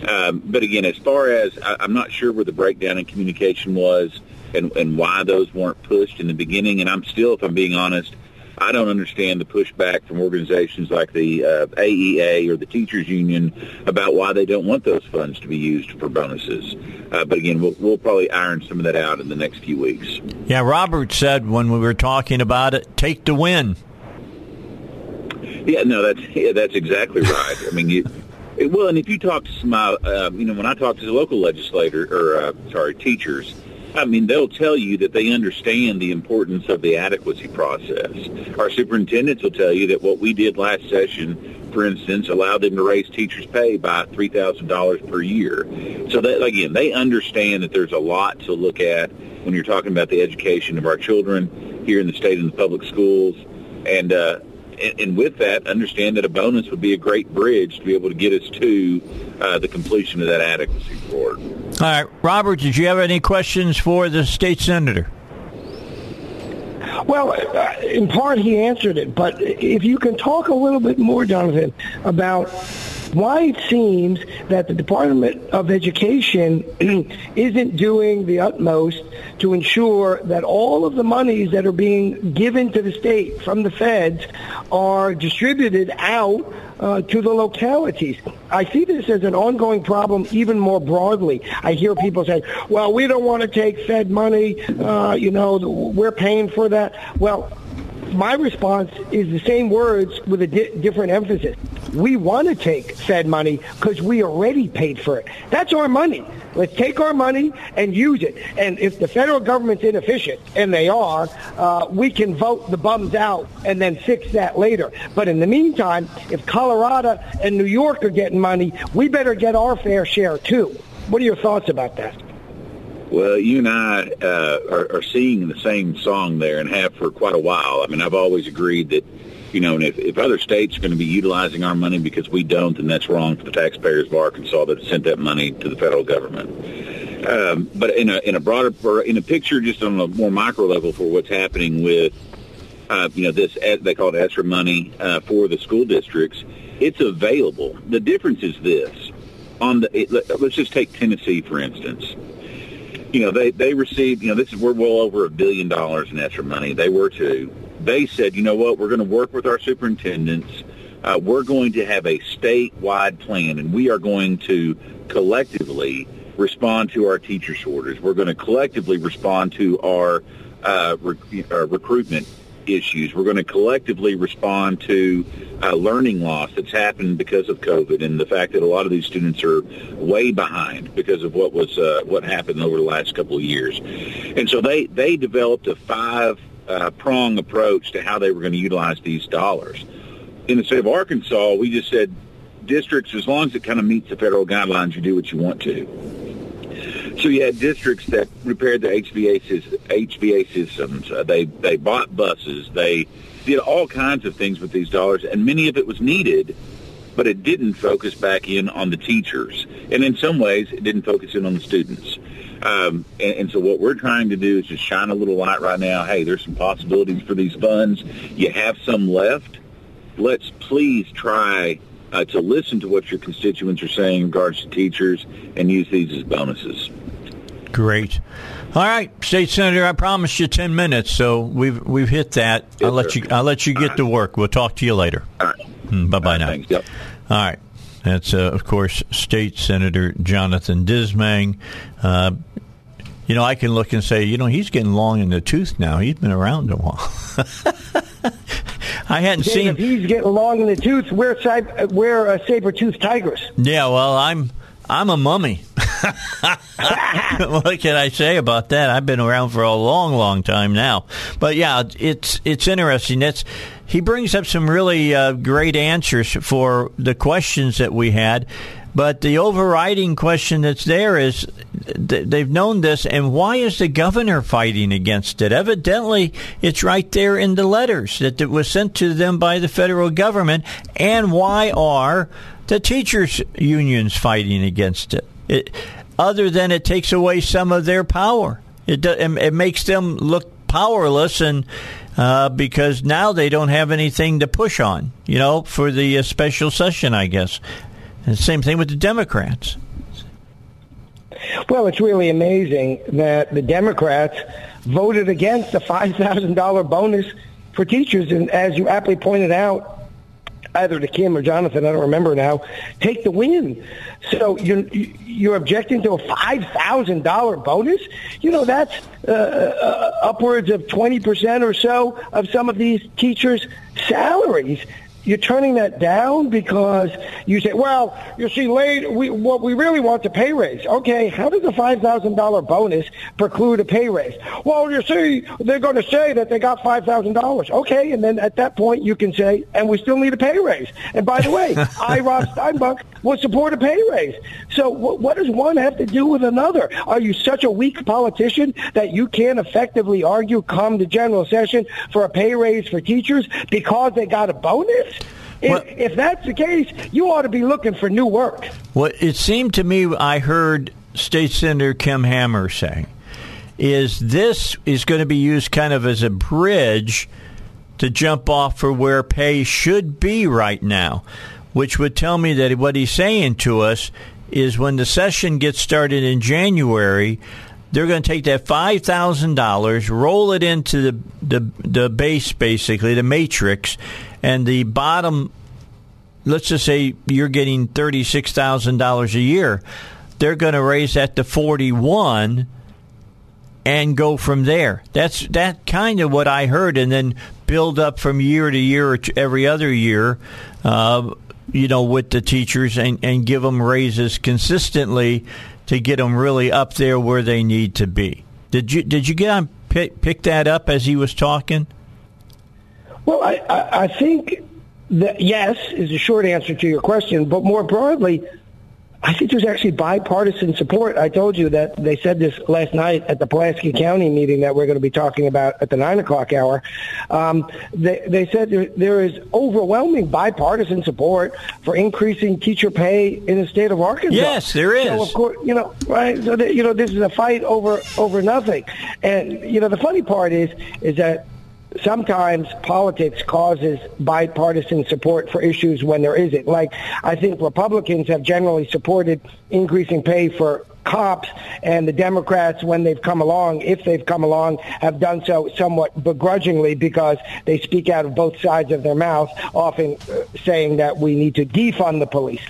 Um, but again, as far as I, I'm not sure where the breakdown in communication was and, and why those weren't pushed in the beginning, and I'm still, if I'm being honest, I don't understand the pushback from organizations like the uh, AEA or the teachers union about why they don't want those funds to be used for bonuses. Uh, but again, we'll, we'll probably iron some of that out in the next few weeks. Yeah, Robert said when we were talking about it, take the win. Yeah, no, that's yeah, that's exactly right. I mean, you, well, and if you talk to some, uh, you know, when I talk to the local legislator or uh, sorry, teachers, I mean, they'll tell you that they understand the importance of the adequacy process. Our superintendents will tell you that what we did last session, for instance, allowed them to raise teachers' pay by $3,000 per year. So that, again, they understand that there's a lot to look at when you're talking about the education of our children here in the state and the public schools. And, uh, and, and with that, understand that a bonus would be a great bridge to be able to get us to uh, the completion of that adequacy report. All right, Robert, did you have any questions for the state senator? Well, uh, in part he answered it, but if you can talk a little bit more, Jonathan, about why it seems that the Department of Education [clears throat] isn't doing the utmost to ensure that all of the monies that are being given to the state from the feds are distributed out uh, to the localities. I see this as an ongoing problem even more broadly. I hear people say, well, we don't want to take Fed money, uh, you know, we're paying for that. Well, my response is the same words with a di- different emphasis. We want to take Fed money because we already paid for it. That's our money. Let's take our money and use it. And if the federal government's inefficient, and they are, uh, we can vote the bums out and then fix that later. But in the meantime, if Colorado and New York are getting money, we better get our fair share too. What are your thoughts about that? Well, you and I uh, are, are singing the same song there and have for quite a while. I mean, I've always agreed that, you know, and if, if other states are going to be utilizing our money because we don't, then that's wrong for the taxpayers of Arkansas that sent that money to the federal government. Um, but in a in a broader in a picture, just on a more micro level for what's happening with, uh, you know, this they call it extra money uh, for the school districts. It's available. The difference is this: on the it, let's just take Tennessee for instance you know, they, they received, you know, this is, we're well over a billion dollars in extra money. They were too. They said, you know what, we're going to work with our superintendents. Uh, we're going to have a statewide plan, and we are going to collectively respond to our teacher shortage. We're going to collectively respond to our uh, rec- uh, recruitment issues. We're going to collectively respond to uh, learning loss that's happened because of COVID and the fact that a lot of these students are way behind because of what was uh, what happened over the last couple of years. And so they they developed a five uh, prong approach to how they were going to utilize these dollars. In the state of Arkansas, we just said districts, as long as it kind of meets the federal guidelines, you do what you want to. So you had districts that repaired the HVA, HVA systems. Uh, they they bought buses. They did all kinds of things with these dollars, and many of it was needed, but it didn't focus back in on the teachers. And in some ways, it didn't focus in on the students. Um, and, and, so what we're trying to do is just shine a little light right now. Hey, there's some possibilities for these funds. You have some left. Let's please try uh, to listen to what your constituents are saying in regards to teachers and use these as bonuses. Great. All right, State Senator, I promised you ten minutes, so we've we've hit that. Yes, I'll let sir. you I'll let you get to work. We'll talk to you later. Right. Bye bye right, now. Thanks. Yep. All right. That's uh, of course State Senator Jonathan Dismang. Uh, you know, I can look and say, you know, he's getting long in the tooth now. He's been around a while. [laughs] I hadn't Dave, seen. If he's getting long in the tooth, we're, we're a saber-toothed tigers. Yeah, well, I'm I'm a mummy. [laughs] [laughs] what can I say about that? I've been around for a long, long time now. But yeah, it's it's interesting. It's he brings up some really uh, great answers for the questions that we had. But the overriding question that's there is they've known this, and why is the governor fighting against it? Evidently, it's right there in the letters that it was sent to them by the federal government. And why are the teachers' unions fighting against it? It other than it takes away some of their power, it, it makes them look powerless and. Uh, because now they don't have anything to push on, you know, for the uh, special session, I guess. And same thing with the Democrats. Well, it's really amazing that the Democrats voted against the $5,000 bonus for teachers. And as you aptly pointed out, either to Kim or Jonathan, I don't remember now, take the win. So you're, you're objecting to a $5,000 bonus? You know, that's uh, uh, upwards of 20% or so of some of these teachers' salaries you're turning that down because you say, well, you see, late, we, what we really want to pay raise. Okay, how does a $5,000 bonus preclude a pay raise? Well, you see, they're going to say that they got $5,000. Okay, and then at that point you can say, and we still need a pay raise. And by the way, [laughs] I, Rob Steinbuch, would support a pay raise. So what does one have to do with another? Are you such a weak politician that you can't effectively argue come the general session for a pay raise for teachers because they got a bonus? If, well, if that's the case, you ought to be looking for new work. What it seemed to me, I heard State Senator Kim Hammer say, is this is going to be used kind of as a bridge to jump off for where pay should be right now, which would tell me that what he's saying to us is when the session gets started in January, they're going to take that five thousand dollars, roll it into the, the the base, basically the matrix, and the bottom, let's just say you're getting $36,000 a year, they're going to raise that to 41 and go from there. That's that kind of what I heard, and then build up from year to year every other year, uh, you know, with the teachers and, and give them raises consistently to get them really up there where they need to be. Did you did you get on pick, pick that up as he was talking? Well, I, I, I think that yes is a short answer to your question, but more broadly, I think there's actually bipartisan support. I told you that they said this last night at the Pulaski County meeting that we're going to be talking about at the nine o'clock hour. Um, they, they said there, there is overwhelming bipartisan support for increasing teacher pay in the state of Arkansas. Yes, there is. So of course, you know, right? So that, you know, this is a fight over over nothing. And you know, the funny part is is that sometimes politics causes bipartisan support for issues when there isn't. Like, I think Republicans have generally supported increasing pay for cops and the Democrats, when they've come along, if they've come along, have done so somewhat begrudgingly because they speak out of both sides of their mouth, often uh, saying that we need to defund the police.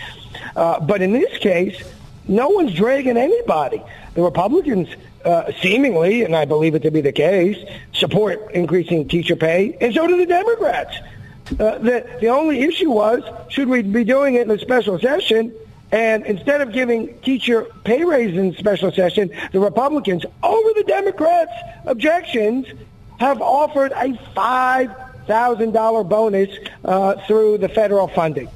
Uh, but in this case, No one's dragging anybody. The Republicans uh, seemingly, and I believe it to be the case, support increasing teacher pay, and so do the Democrats. Uh, the, the only issue was, should we be doing it in a special session? And instead of giving teacher pay raises in special session, the Republicans, over the Democrats' objections, have offered a $5,000 bonus uh, through the federal funding.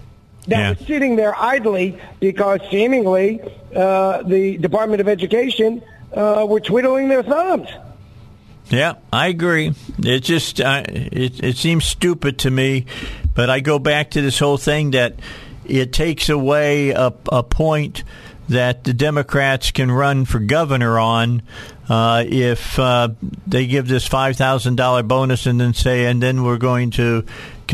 That Yeah. was sitting there idly because seemingly uh, the Department of Education uh, were twiddling their thumbs. Yeah, I agree. It just uh, it it seems stupid to me, but I go back to this whole thing that it takes away a, a point that the Democrats can run for governor on uh, if uh, they give this five thousand dollar bonus and then say, and then we're going to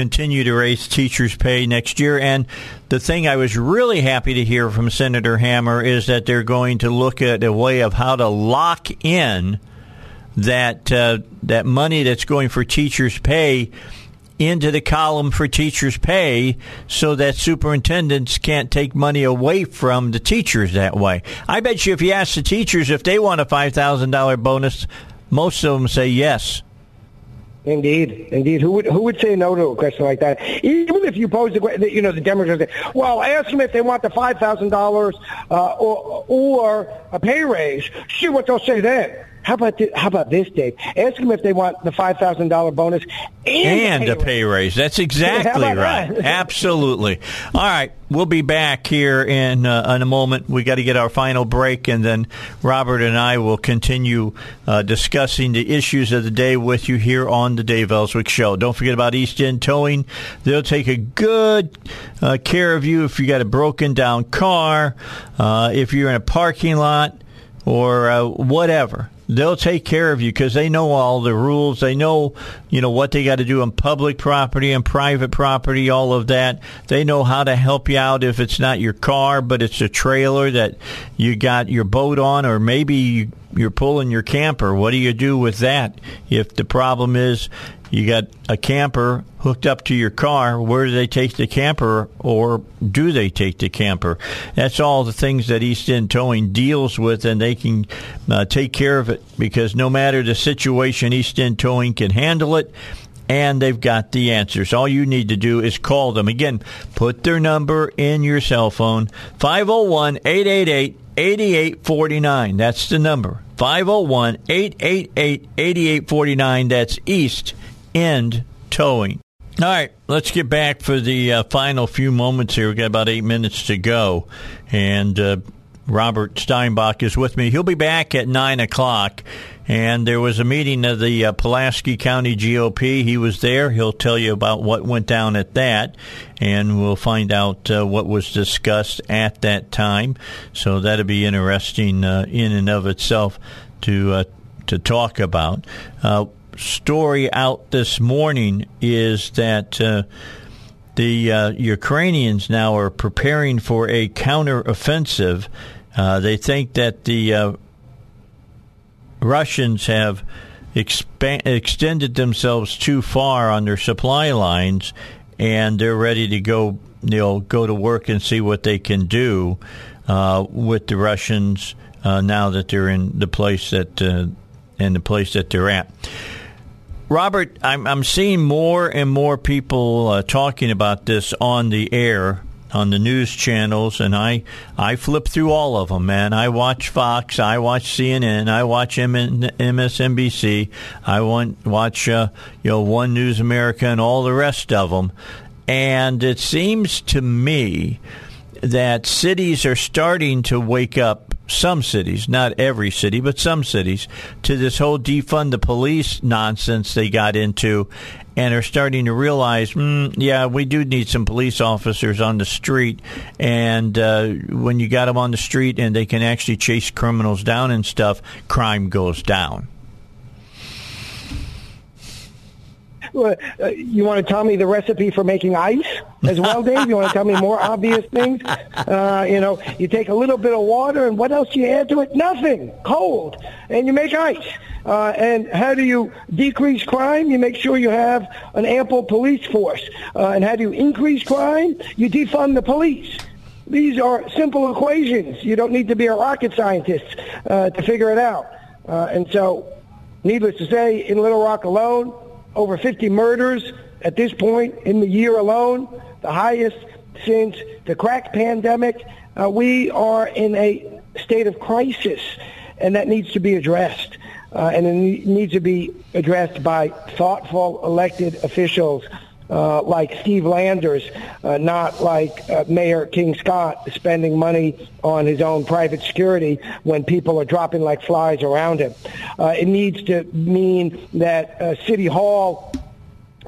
continue to raise teachers' pay next year. And the thing I was really happy to hear from Senator Hammer is that they're going to look at a way of how to lock in that uh, that money that's going for teachers' pay into the column for teachers' pay so that superintendents can't take money away from the teachers that way. I bet you if you ask the teachers if they want a $5,000 bonus, most of them say yes. Indeed, indeed. Who would who would say no to a question like that? Even if you pose the question, you know, the Democrats say, "Well, ask them if they want the five thousand dollars uh, or or a pay raise." See what they'll say then. How about this, how about this, Dave? Ask them if they want the five thousand dollar bonus and, and a pay raise. That's [laughs] exactly about right. that? Absolutely. All right, we'll be back here in uh, in a moment. We got to get our final break, and then Robert and I will continue uh, discussing the issues of the day with you here on the Dave Elswick Show. Don't forget about East End Towing; they'll take a good uh, care of you if you got a broken down car, uh, if you're in a parking lot, or uh, whatever they'll take care of you because they know all the rules. They know, you know, what they got to do on public property and private property, all of that. They know how to help you out if it's not your car, but it's a trailer that you got your boat on, or maybe you- you're pulling your camper. What do you do with that? If the problem is you got a camper hooked up to your car, where do they take the camper or do they take the camper? That's all the things that East End Towing deals with, and they can uh, take care of it because no matter the situation, East End Towing can handle it. And they've got the answers. All you need to do is call them. Again, put their number in your cell phone 501 888 8849. That's the number 501 888 8849. That's East End Towing. All right, let's get back for the uh, final few moments here. We've got about eight minutes to go. And uh, Robert Steinbuch is with me. He'll be back at 9 o'clock. And there was a meeting of the uh, Pulaski County GOP. He was there. He'll tell you about what went down at that. And we'll find out uh, what was discussed at that time. So that'll be interesting uh, in and of itself to, uh, to talk about. Story out this morning is that uh, the uh, Ukrainians now are preparing for a counteroffensive. Uh, they think that the uh, Russians have expa- extended themselves too far on their supply lines, and they're ready to go. You know, go to work and see what they can do uh, with the Russians uh, now that they're in the place that in the place that they're at. Robert, I'm, I'm seeing more and more people uh, talking about this on the air on the news channels, and I I flip through all of them, man. I watch Fox, I watch CNN, I watch MSNBC, I want watch uh, you know One News America, and all the rest of them. And it seems to me that cities are starting to wake up. Some cities, not every city, but some cities, to this whole defund the police nonsense they got into, and are starting to realize, mm, yeah, we do need some police officers on the street. And uh, when you got them on the street and they can actually chase criminals down and stuff, crime goes down. Uh, you want to tell me the recipe for making ice as well, Dave? You want to tell me more obvious things? Uh, you know, you take a little bit of water, and what else do you add to it? Nothing. Cold, and you make ice. Uh, and how do you decrease crime? You make sure you have an ample police force. Uh, and how do you increase crime? You defund the police. These are simple equations. You don't need to be a rocket scientist uh, to figure it out. Uh, and so, needless to say, in Little Rock alone, over 50 murders at this point in the year alone, the highest since the crack pandemic. Uh, we are in a state of crisis, and that needs to be addressed. Uh, and it needs to be addressed by thoughtful elected officials uh, like Steve Landers, uh, not like uh, Mayor King Scott spending money on his own private security when people are dropping like flies around him. Uh, it needs to mean that uh, City Hall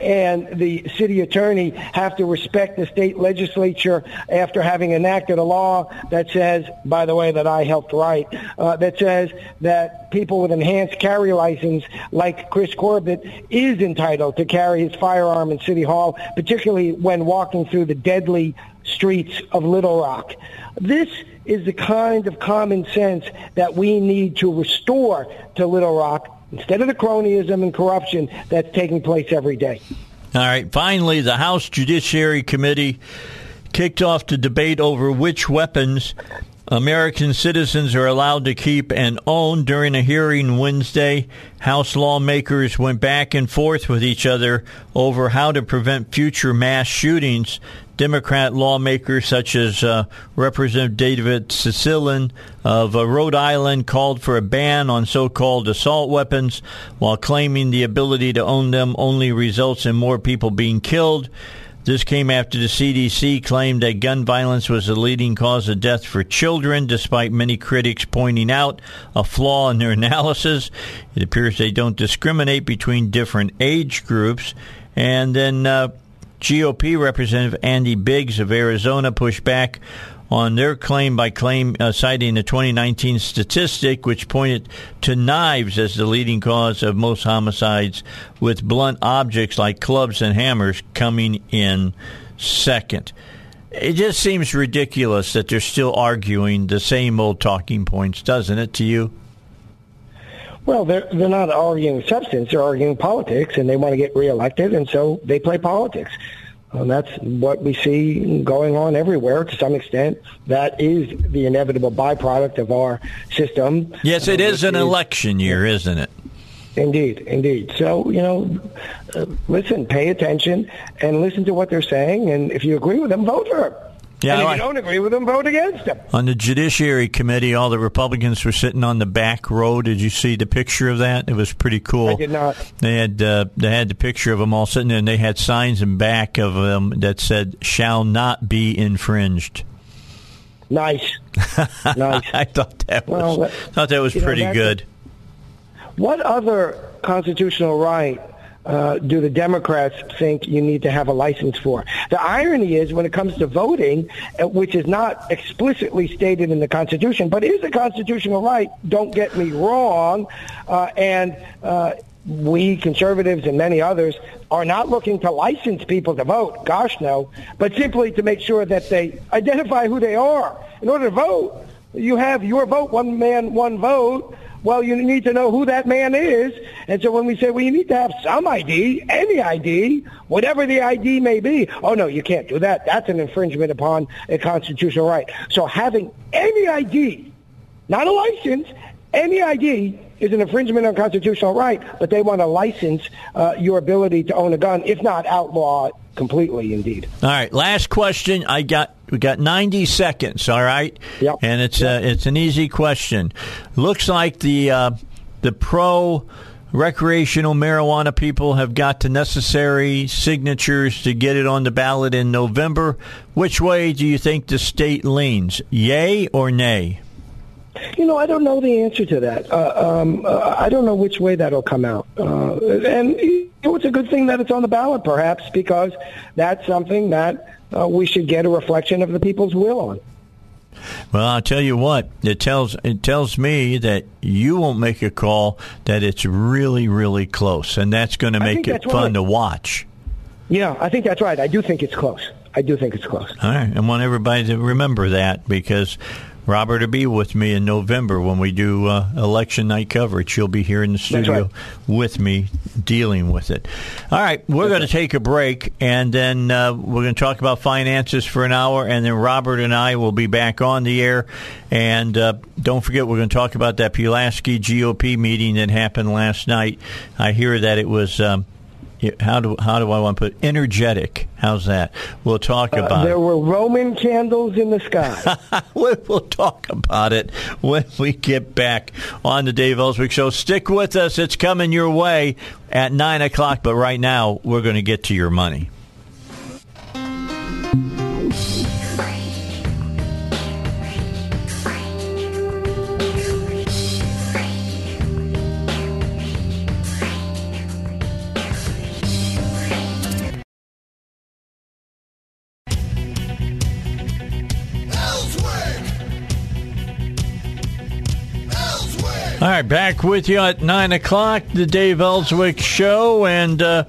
and the city attorney have to respect the state legislature after having enacted a law that says, by the way, that I helped write, uh, that says that people with enhanced carry license, like Chris Corbett, is entitled to carry his firearm in City Hall, particularly when walking through the deadly streets of Little Rock. This is the kind of common sense that we need to restore to Little Rock instead of the cronyism and corruption that's taking place every day. All right. Finally, the House Judiciary Committee kicked off the debate over which weapons American citizens are allowed to keep and own during a hearing Wednesday. House lawmakers went back and forth with each other over how to prevent future mass shootings. Democrat lawmakers such as uh, Representative David Cicilline of uh, Rhode Island called for a ban on so-called assault weapons while claiming the ability to own them only results in more people being killed. This came after the CDC claimed that gun violence was the leading cause of death for children, despite many critics pointing out a flaw in their [laughs] analysis. It appears they don't discriminate between different age groups. And then uh, GOP Representative Andy Biggs of Arizona pushed back on their claim by claim uh, citing the 2019 statistic which pointed to knives as the leading cause of most homicides with blunt objects like clubs and hammers coming in second. It just seems ridiculous that they're still arguing the same old talking points doesn't it to you well, they're they're not arguing substance; they're arguing politics, and they want to get reelected, and so they play politics. And that's what we see going on everywhere to some extent. That is the inevitable byproduct of our system. Yes, it uh, is an is, election year, isn't it? Indeed, indeed. So, you know, uh, listen, pay attention and listen to what they're saying. And if you agree with them, vote for them. Yeah, and if you don't agree with them, vote against them. On the Judiciary Committee, all the Republicans were sitting on the back row. Did you see the picture of that? It was pretty cool. I did not. They had uh, they had the picture of them all sitting there, and they had signs in back of them that said "Shall not be infringed." Nice, [laughs] nice. I thought that was well, thought that was pretty know, good. What other constitutional right uh, do the Democrats think you need to have a license for? The irony is when it comes to voting, uh, which is not explicitly stated in the Constitution, but is a constitutional right, don't get me wrong, uh, and uh, we conservatives and many others are not looking to license people to vote. Gosh, no. But simply to make sure that they identify who they are. In order to vote, you have your vote, one man, one vote. Well, you need to know who that man is. And so when we say, well, you need to have some ID, any ID, whatever the ID may be, oh, no, you can't do that. That's an infringement upon a constitutional right. So having any ID, not a license, any ID is an infringement on constitutional right, but they want to license uh, your ability to own a gun, if not outlaw it completely, indeed. All right, last question. I got we got 90 seconds. All right, yep. and it's yep. uh, it's an easy question. Looks like the uh, the pro recreational marijuana people have got the necessary signatures to get it on the ballot in November. Which way do you think the state leans? Yay or nay? You know, I don't know the answer to that. Uh, um, uh, I don't know which way that'll come out. Uh, and you know, it's a good thing that it's on the ballot, perhaps, because that's something that uh, we should get a reflection of the people's will on. Well, I'll tell you what. It tells it tells me that you won't make a call that it's really really close, and that's going to make it fun to watch. Yeah, I think that's right. I do think it's close. I do think it's close. All right, I want everybody to remember that because Robert will be with me in November when we do uh, election night coverage. She'll be here in the studio right. with me dealing with it. All right, we're going to take a break and then uh, we're going to talk about finances for an hour, and then Robert and I will be back on the air. And uh, don't forget, we're going to talk about that Pulaski GOP meeting that happened last night. I hear that it was. Um, how do how do I want to put energetic? How's that? We'll talk Uh, about. there were Roman candles in the sky. [laughs] we will talk about it when we get back on the Dave Elswick Show. Stick with us. It's coming your way at 9 o'clock. But right now, we're going to get to your money. All right, back with you at 9 o'clock, the Dave Elswick Show. And uh,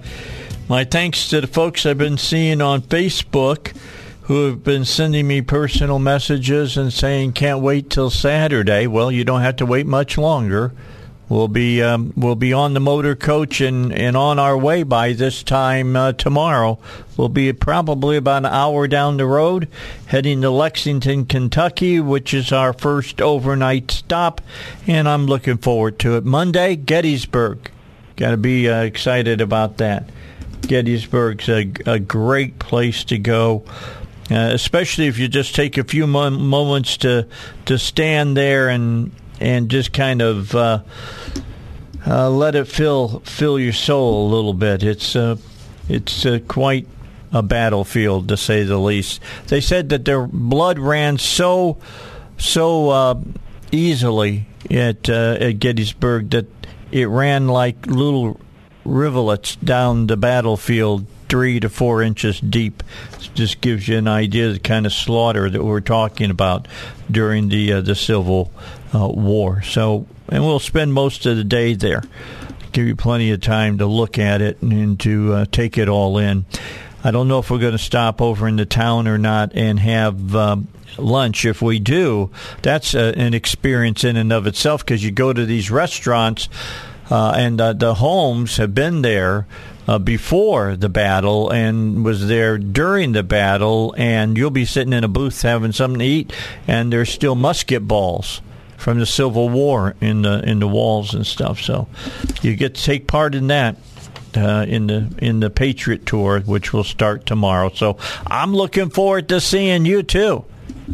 my thanks to the folks I've been seeing on Facebook who have been sending me personal messages and saying, can't wait till Saturday. Well, you don't have to wait much longer. We'll be um, we'll be on the motor coach and, and on our way by this time uh, tomorrow. We'll be probably about an hour down the road, heading to Lexington, Kentucky, which is our first overnight stop, and I'm looking forward to it. Monday, Gettysburg. Got to be uh, excited about that. Gettysburg's a, a great place to go. Uh, especially if you just take a few mo- moments to to stand there and and just kind of uh, uh, let it fill fill your soul a little bit. It's uh, it's uh, quite a battlefield to say the least. They said that their blood ran so so uh, easily at uh, at Gettysburg that it ran like little rivulets down the battlefield three to four inches deep. Just gives you an idea of the kind of slaughter that we're talking about during the uh, the Civil uh, War. So, and we'll spend most of the day there. Give you plenty of time to look at it and to uh, take it all in. I don't know if we're going to stop over in the town or not and have um, lunch. If we do, that's uh, an experience in and of itself because you go to these restaurants uh, and uh, the homes have been there uh, before the battle and was there during the battle, and you'll be sitting in a booth having something to eat, and there's still musket balls from the Civil War in the in the walls and stuff. So you get to take part in that. Uh, in the in the Patriot Tour, which will start tomorrow, so I'm looking forward to seeing you too.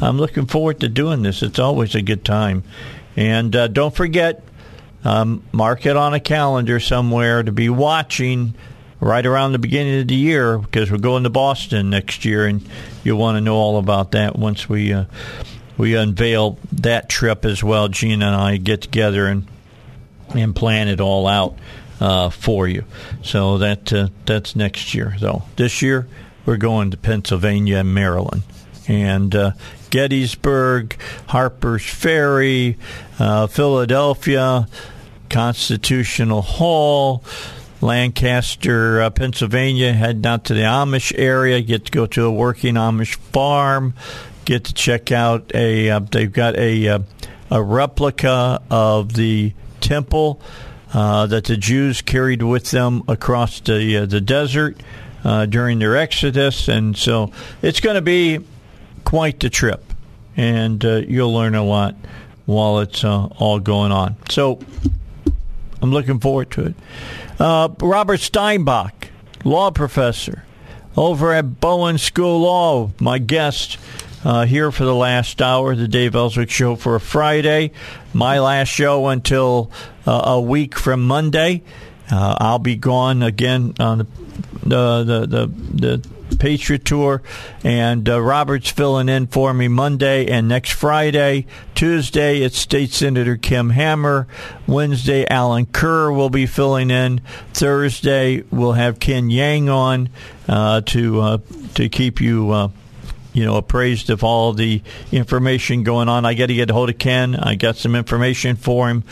I'm looking forward to doing this. It's always a good time, and uh, don't forget um, mark it on a calendar somewhere to be watching right around the beginning of the year because we're going to Boston next year, and you'll want to know all about that once we uh, we unveil that trip as well. Gina and I get together and and plan it all out uh, for you. So that uh, that's next year. Though this year we're going to Pennsylvania and Maryland, and uh, Gettysburg, Harper's Ferry, uh, Philadelphia, Constitutional Hall. Lancaster, uh, Pennsylvania, head down to the Amish area, get to go to a working Amish farm, get to check out a, uh, they've got a, uh, a replica of the temple uh, that the Jews carried with them across the, uh, the desert during their exodus. And so it's going to be quite the trip, and you'll learn a lot while it's all going on. So I'm looking forward to it. Uh, Robert Steinbuch, law professor over at Bowen School Law, my guest uh, here for the last hour, the Dave Elswick Show for a Friday. My last show until uh, a week from Monday. Uh, I'll be gone again on the the the, the, the Patriot Tour, and uh, Robert's filling in for me Monday and next Friday. Tuesday, it's State Senator Kim Hammer. Wednesday, Alan Kerr will be filling in. Thursday, we'll have Ken Yang on uh, to uh, to keep you uh, you know, appraised of all the information going on. I got to get a hold of Ken. I got some information for him.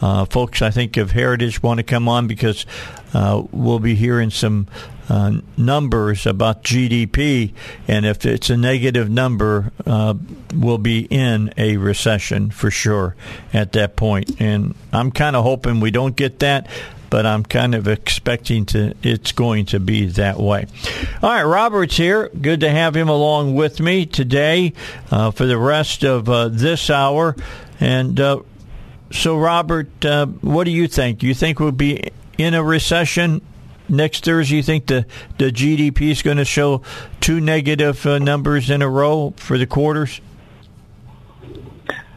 Uh, folks, I think of Heritage want to come on because uh, we'll be hearing some uh, numbers about GDP, and if it's a negative number, uh, we'll be in a recession for sure at that point. And I'm kind of hoping we don't get that but I'm kind of expecting to it's going to be that way. All right, Robert's here. Good to have him along with me today uh, for the rest of uh, this hour. And uh, so, Robert, uh, what do you think? Do you think we'll be in a recession next Thursday? You think the the GDP is going to show two negative uh, numbers in a row for the quarters?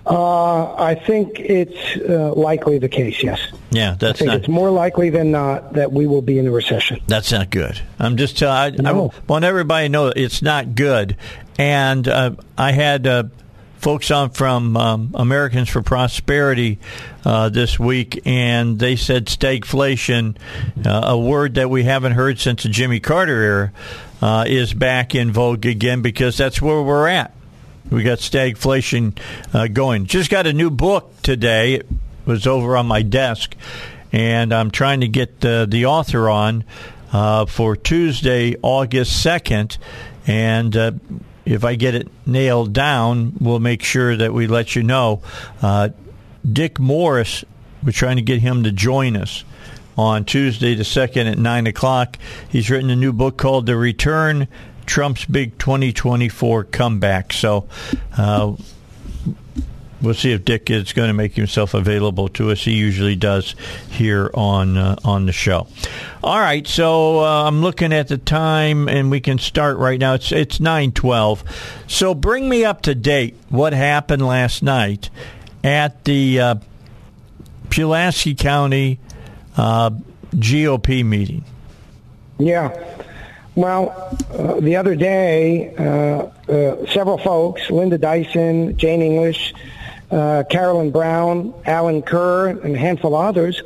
Uh, I think it's uh, likely the case. Yes. Yeah, that's I think not. it's more likely than not that we will be in a recession. That's not good. I'm just telling. I, No. I want everybody to know it's not good. And uh, I had uh, folks on from um, Americans for Prosperity uh, this week, and they said stagflation, uh, a word that we haven't heard since the Jimmy Carter era, uh, is back in vogue again because that's where we're at. We got stagflation uh, going. Just got a new book today. It was over on my desk, and I'm trying to get uh, the author on uh, for Tuesday, August 2nd. And uh, if I get it nailed down, we'll make sure that we let you know. Uh, Dick Morris, we're trying to get him to join us on Tuesday the 2nd at 9 o'clock. He's written a new book called The Return Trump's Big 2024 Comeback. So uh, we'll see if Dick is going to make himself available to us. He usually does here on uh, on the show. All right, so uh, I'm looking at the time, and we can start right now. It's it's 9:12. So bring me up to date. What happened last night at the uh, Pulaski County uh, GOP meeting? Yeah. Well, uh, the other day, uh, uh, several folks, Linda Dyson, Jane English, uh, Carolyn Brown, Alan Kerr, and a handful of others,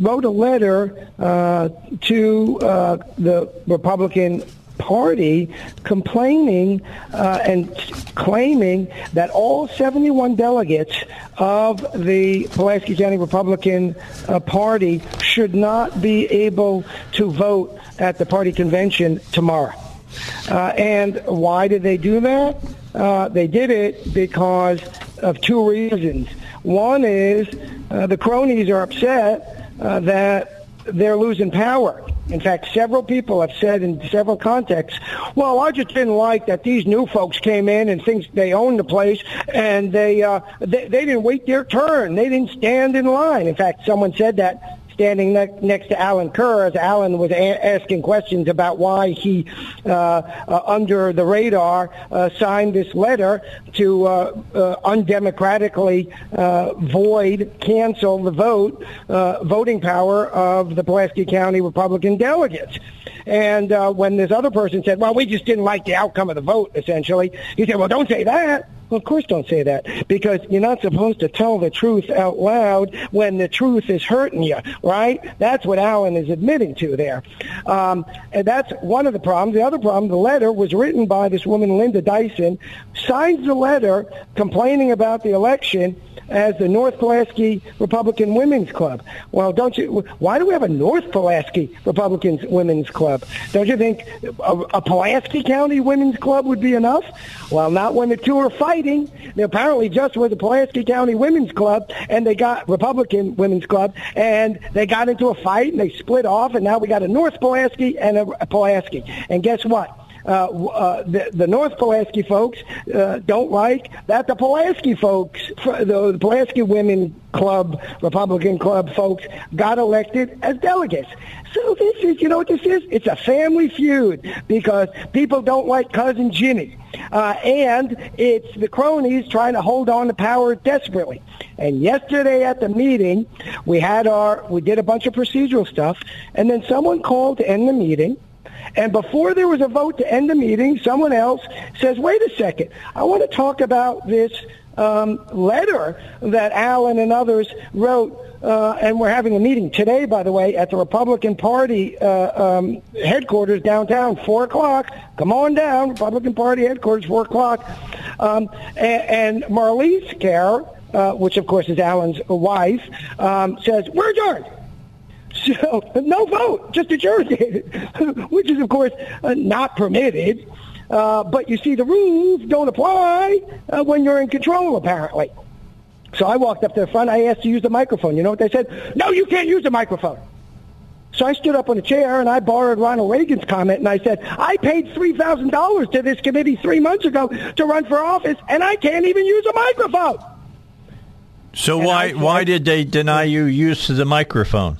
wrote a letter uh, to uh, the Republican Party complaining uh, and claiming that all 71 delegates of the Pulaski County Republican uh, Party should not be able to vote at the party convention tomorrow. Uh, and why did they do that? Uh, they did it because of two reasons. One is uh, the cronies are upset uh, that they're losing power. In fact, several people have said in several contexts, well, I just didn't like that these new folks came in and things they owned the place and they, uh, they, they didn't wait their turn. They didn't stand in line. In fact, someone said that standing ne- next to Alan Kerr as Alan was a- asking questions about why he, uh, uh, under the radar, uh, signed this letter to uh, uh, undemocratically uh, void, cancel the vote, voting power of the Pulaski County Republican delegates. And when this other person said, well, we just didn't like the outcome of the vote, essentially, he said, well, don't say that. Well, of course don't say that because you're not supposed to tell the truth out loud when the truth is hurting you, right? That's what Alan is admitting to there. Um, and that's one of the problems. The other problem, the letter was written by this woman, Linda Dyson, signs the letter complaining about the election as the North Pulaski Republican Women's Club. Well, don't you? Why do we have a North Pulaski Republican Women's Club? Don't you think a, a Pulaski County Women's Club would be enough? Well, not when the two are fighting. They apparently just was a Pulaski County Women's Club, and they got Republican Women's Club, and they got into a fight, and they split off, and now we got a North Pulaski and a, a Pulaski. And guess what? Uh, uh, the, the North Pulaski folks uh, don't like that the Pulaski folks, the, Pulaski Women Club, Republican Club folks, got elected as delegates. So this is, you know what this is? It's a family feud because people don't like cousin Jimmy. Uh, and it's the cronies trying to hold on to power desperately. And yesterday at the meeting, we had our, we did a bunch of procedural stuff, and then someone called to end the meeting. And before there was a vote to end the meeting, someone else says, wait a second, I want to talk about this um, letter that Alan and others wrote, uh, and we're having a meeting today, by the way, at the Republican Party uh, um, headquarters downtown, 4 o'clock. Come on down, Republican Party headquarters, 4 o'clock. Um, and, and Marlise Kerr, uh, which of course is Alan's wife, um, says, we're adjourned. So no vote, just adjourned, [laughs] which is of course uh, not permitted. Uh, but you see, the rules don't apply uh, when you're in control, apparently. So I walked up to the front. I asked to use the microphone. You know what they said? No, you can't use the microphone. So I stood up on a chair and I borrowed Ronald Reagan's comment and I said, I paid $3,000 to this committee three months ago to run for office and I can't even use a microphone. So and why, said, why did they deny you use of the microphone?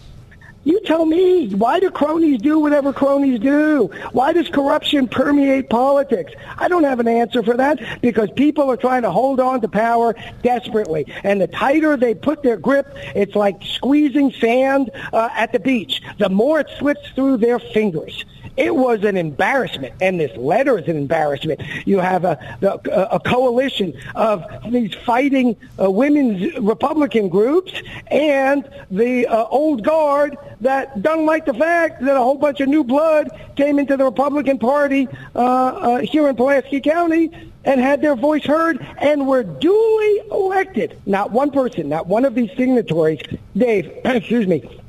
You tell me, why do cronies do whatever cronies do? Why does corruption permeate politics? I don't have an answer for that because people are trying to hold on to power desperately. And the tighter they put their grip, it's like squeezing sand uh, at the beach. The more it slips through their fingers. It was an embarrassment, and this letter is an embarrassment. You have a, a, a coalition of these fighting uh, women's Republican groups and the uh, old guard that don't like the fact that a whole bunch of new blood came into the Republican Party uh, uh here in Pulaski County and had their voice heard and were duly elected. Not one person, not one of these signatories, Dave, [clears throat] excuse me,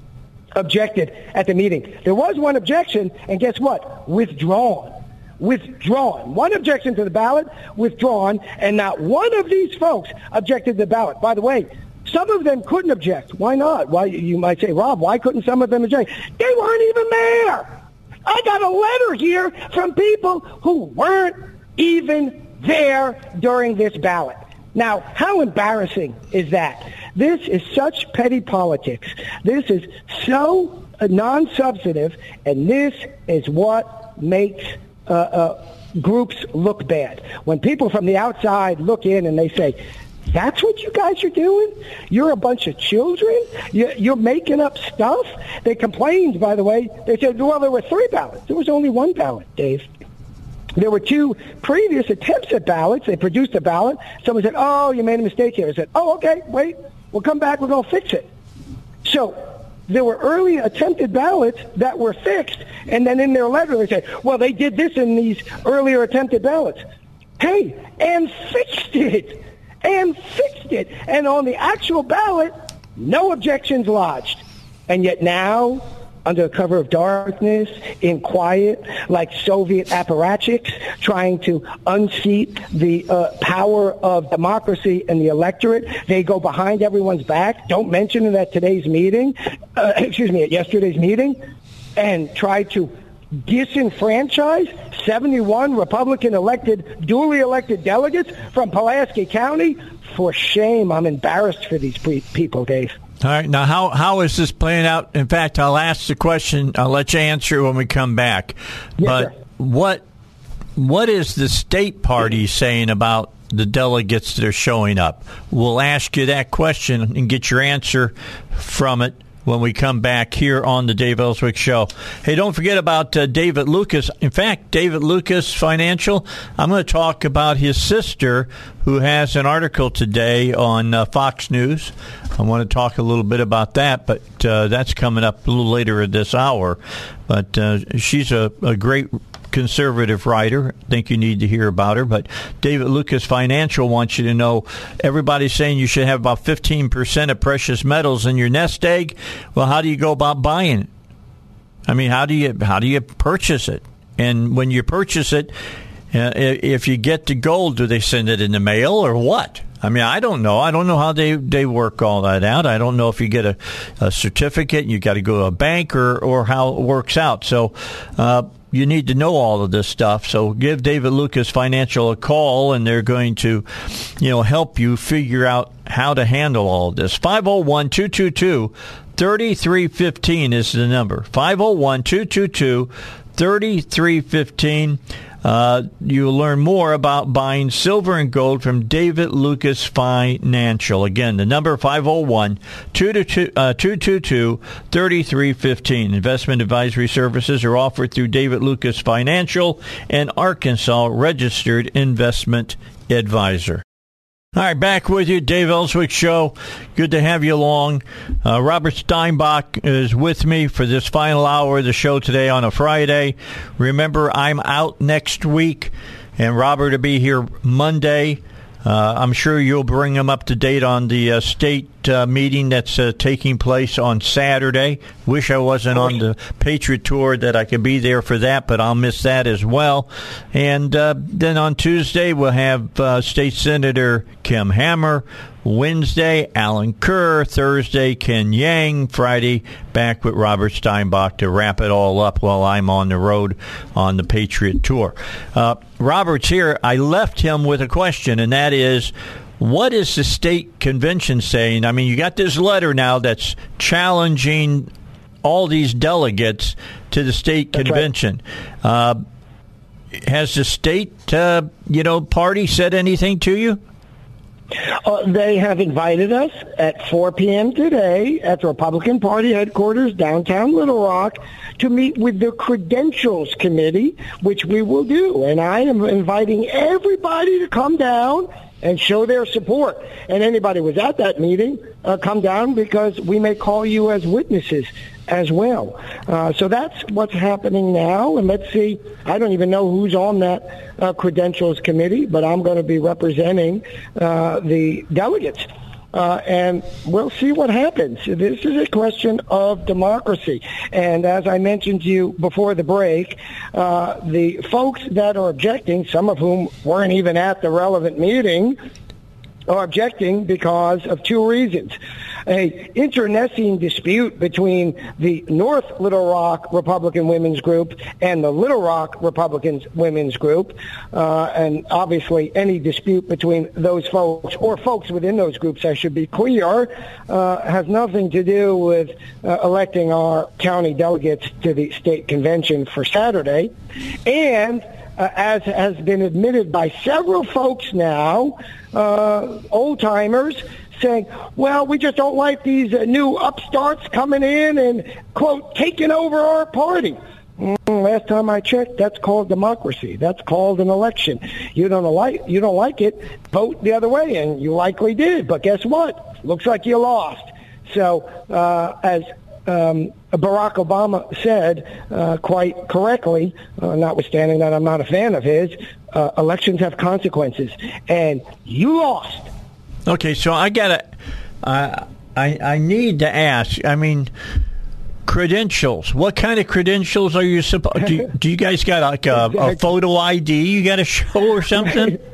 objected at the meeting. There was one objection, and guess what? Withdrawn. Withdrawn. One objection to the ballot, withdrawn, and not one of these folks objected to the ballot. By the way, some of them couldn't object. Why not? Why you might say, Rob, why couldn't some of them object? They weren't even there. I got a letter here from people who weren't even there during this ballot. Now, how embarrassing is that? This is such petty politics. This is so non-substantive, and this is what makes uh, uh, groups look bad. When people from the outside look in and they say, that's what you guys are doing? You're a bunch of children? You're making up stuff? They complained, by the way. They said, well, there were three ballots. There was only one ballot, Dave. There were two previous attempts at ballots. They produced a ballot. Someone said, oh, you made a mistake here. I said, oh, okay, wait. We'll come back. We're going to fix it. So there were early attempted ballots that were fixed. And then in their letter, they said, well, they did this in these earlier attempted ballots. Hey, and fixed it. And fixed it. And on the actual ballot, no objections lodged. And yet now under cover of darkness, in quiet, like Soviet apparatchiks, trying to unseat the uh, power of democracy and the electorate. They go behind everyone's back. Don't mention it at today's meeting, uh, [coughs] excuse me, at yesterday's meeting, and try to disenfranchise 71 Republican elected, duly elected delegates from Pulaski County. For shame. I'm embarrassed for these pre- people, Dave. All right. Now, how how is this playing out? In fact, I'll ask the question. I'll let you answer when we come back. Yes, but sir. what what is the state party saying about the delegates that are showing up? We'll ask you that question and get your answer from it when we come back here on the Dave Elswick Show. Hey, don't forget about uh, David Lucas. In fact, David Lucas Financial, I'm going to talk about his sister who has an article today on uh, Fox News. I want to talk a little bit about that, but uh, that's coming up a little later in this hour. But uh, she's a, a great conservative writer. I think you need to hear about her. But David Lucas Financial wants you to know everybody's saying you should have about 15% of precious metals in your nest egg. Well, how do you go about buying it? I mean, how do you how do you purchase it? And when you purchase it, uh, if you get the gold, do they send it in the mail or what? I mean, I don't know. I don't know how they, they work all that out. I don't know if you get a, a certificate you got to go to a bank or, or how it works out. So, uh, you need to know all of this stuff. So give David Lucas Financial a call, and they're going to, you know, help you figure out how to handle all of this. 501 222 3315 is the number. 501 222 3315. Uh, you'll learn more about buying silver and gold from David Lucas Financial. Again, the number 501 222 3315. Investment advisory services are offered through David Lucas Financial and Arkansas Registered Investment Advisor. All right, back with you, Dave Elswick Show. Good to have you along. Uh, Robert Steinbuch is with me for this final hour of the show today on a Friday. Remember, I'm out next week, and Robert will be here Monday. Uh, I'm sure you'll bring him up to date on the uh, state uh, meeting that's uh, taking place on Saturday. Wish I wasn't on the Patriot Tour that I could be there for that, but I'll miss that as well. And uh, then on Tuesday, we'll have uh, State Senator Kim Hammer. Wednesday, Alan Kerr. Thursday, Ken Yang. Friday, back with Robert Steinbuch to wrap it all up while I'm on the road on the Patriot Tour. Uh, Robert's here. I left him with a question, and that is what is the state convention saying? I mean, you got this letter now that's challenging all these delegates to the state That's convention. Uh, has the state, uh, you know, party said anything to you? Uh, they have invited us at 4 p.m. today at the Republican Party headquarters downtown Little Rock to meet with the Credentials Committee, which we will do. And I am inviting everybody to come down and show their support. And anybody was at that meeting, uh, come down because we may call you as witnesses as well. Uh, so that's what's happening now. And let's see, I don't even know who's on that uh, credentials committee, but I'm going to be representing uh, the delegates. Uh, and we'll see what happens. This is a question of democracy. And as I mentioned to you before the break, uh, the folks that are objecting, some of whom weren't even at the relevant meeting, are objecting because of two reasons. A internecine dispute between the North Little Rock Republican Women's Group and the Little Rock Republican Women's Group, uh, and obviously any dispute between those folks or folks within those groups, I should be clear, uh, has nothing to do with uh, electing our county delegates to the state convention for Saturday, and uh, as has been admitted by several folks now, uh, old timers, saying, well, we just don't like these uh, new upstarts coming in and, quote, taking over our party. Mm, last time I checked, that's called democracy. That's called an election. You don't like you don't like it, vote the other way, and you likely did. But guess what? Looks like you lost. So, uh, as um, Barack Obama said uh, quite correctly, uh, notwithstanding that I'm not a fan of his, uh, elections have consequences, and you lost. Okay, so I gotta, uh, I I need to ask. I mean, credentials. What kind of credentials are you supposed? Do, you- do you guys got like a, a [laughs] photo ID you got to show or something? [laughs]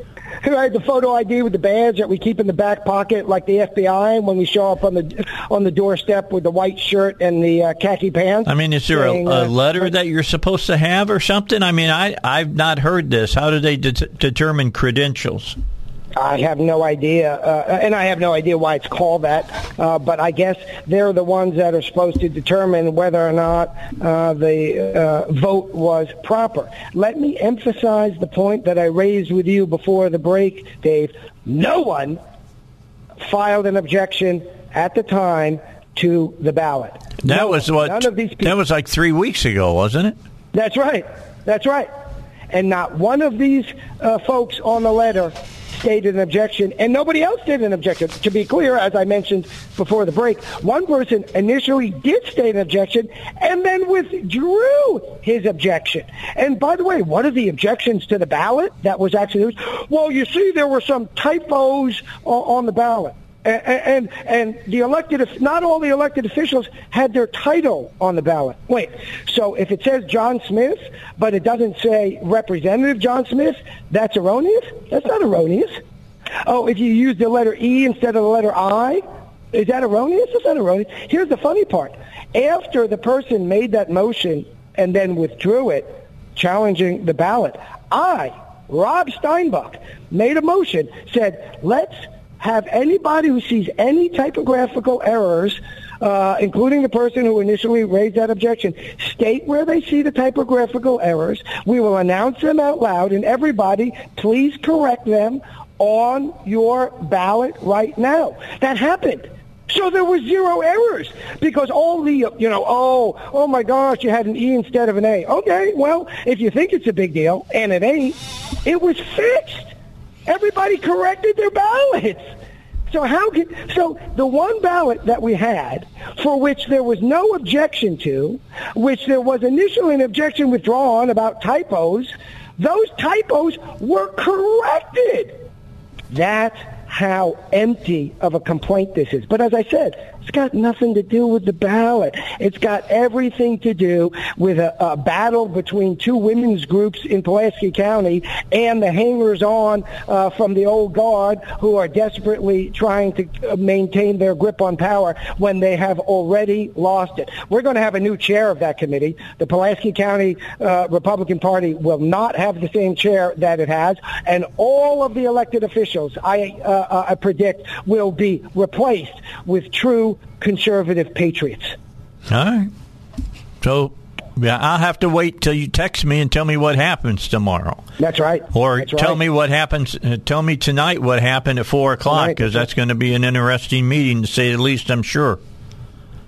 Right, the photo ID with the badge that we keep in the back pocket, like the FBI, when we show up on the on the doorstep with the white shirt and the uh, khaki pants. I mean, is there a, saying, a uh, letter that you're supposed to have or something? I mean, I I've not heard this. How do they det- determine credentials? I have no idea, uh, and I have no idea why it's called that. Uh, but I guess they're the ones that are supposed to determine whether or not uh, the uh, vote was proper. Let me emphasize the point that I raised with you before the break, Dave. No one filed an objection at the time to the ballot. That No was what. None of these people. That was like three weeks ago, wasn't it? That's right. That's right. And not one of these uh, folks on the letter stated an objection, and nobody else did an objection. To be clear, as I mentioned before the break, one person initially did state an objection and then withdrew his objection. And by the way, one of the objections to the ballot that was actually, well, you see, there were some typos on the ballot. And, and and the elected, not all the elected officials had their title on the ballot. Wait, so if it says John Smith, but it doesn't say Representative John Smith, that's erroneous? That's not erroneous. Oh, if you use the letter E instead of the letter I, is that erroneous? That's not erroneous. Here's the funny part. After the person made that motion and then withdrew it, challenging the ballot, I, Rob Steinbuch, made a motion, said, let's have anybody who sees any typographical errors, uh, including the person who initially raised that objection, state where they see the typographical errors. We will announce them out loud, and everybody, please correct them on your ballot right now. That happened. So there were zero errors because all the, you know, oh, oh my gosh, you had an E instead of an A. Okay, well, if you think it's a big deal, and it ain't, it was fixed. Everybody corrected their ballots. So how can so the one ballot that we had for which there was no objection to, which there was initially an objection withdrawn about typos, those typos were corrected. That's how empty of a complaint this is. But as I said, it's got nothing to do with the ballot. It's got everything to do with a, a battle between two women's groups in Pulaski County and the hangers-on uh, from the old guard who are desperately trying to uh, maintain their grip on power when they have already lost it. We're going to have a new chair of that committee. The Pulaski County uh, Republican Party will not have the same chair that it has, and all of the elected officials, I uh, uh, I predict, will be replaced with true conservative patriots. All right. So yeah, I'll have to wait till you text me and tell me what happens tomorrow. That's right. Or That's tell right. me what happens. Uh, tell me tonight what happened at four o'clock because that's going to be an interesting meeting to say the least. I'm sure.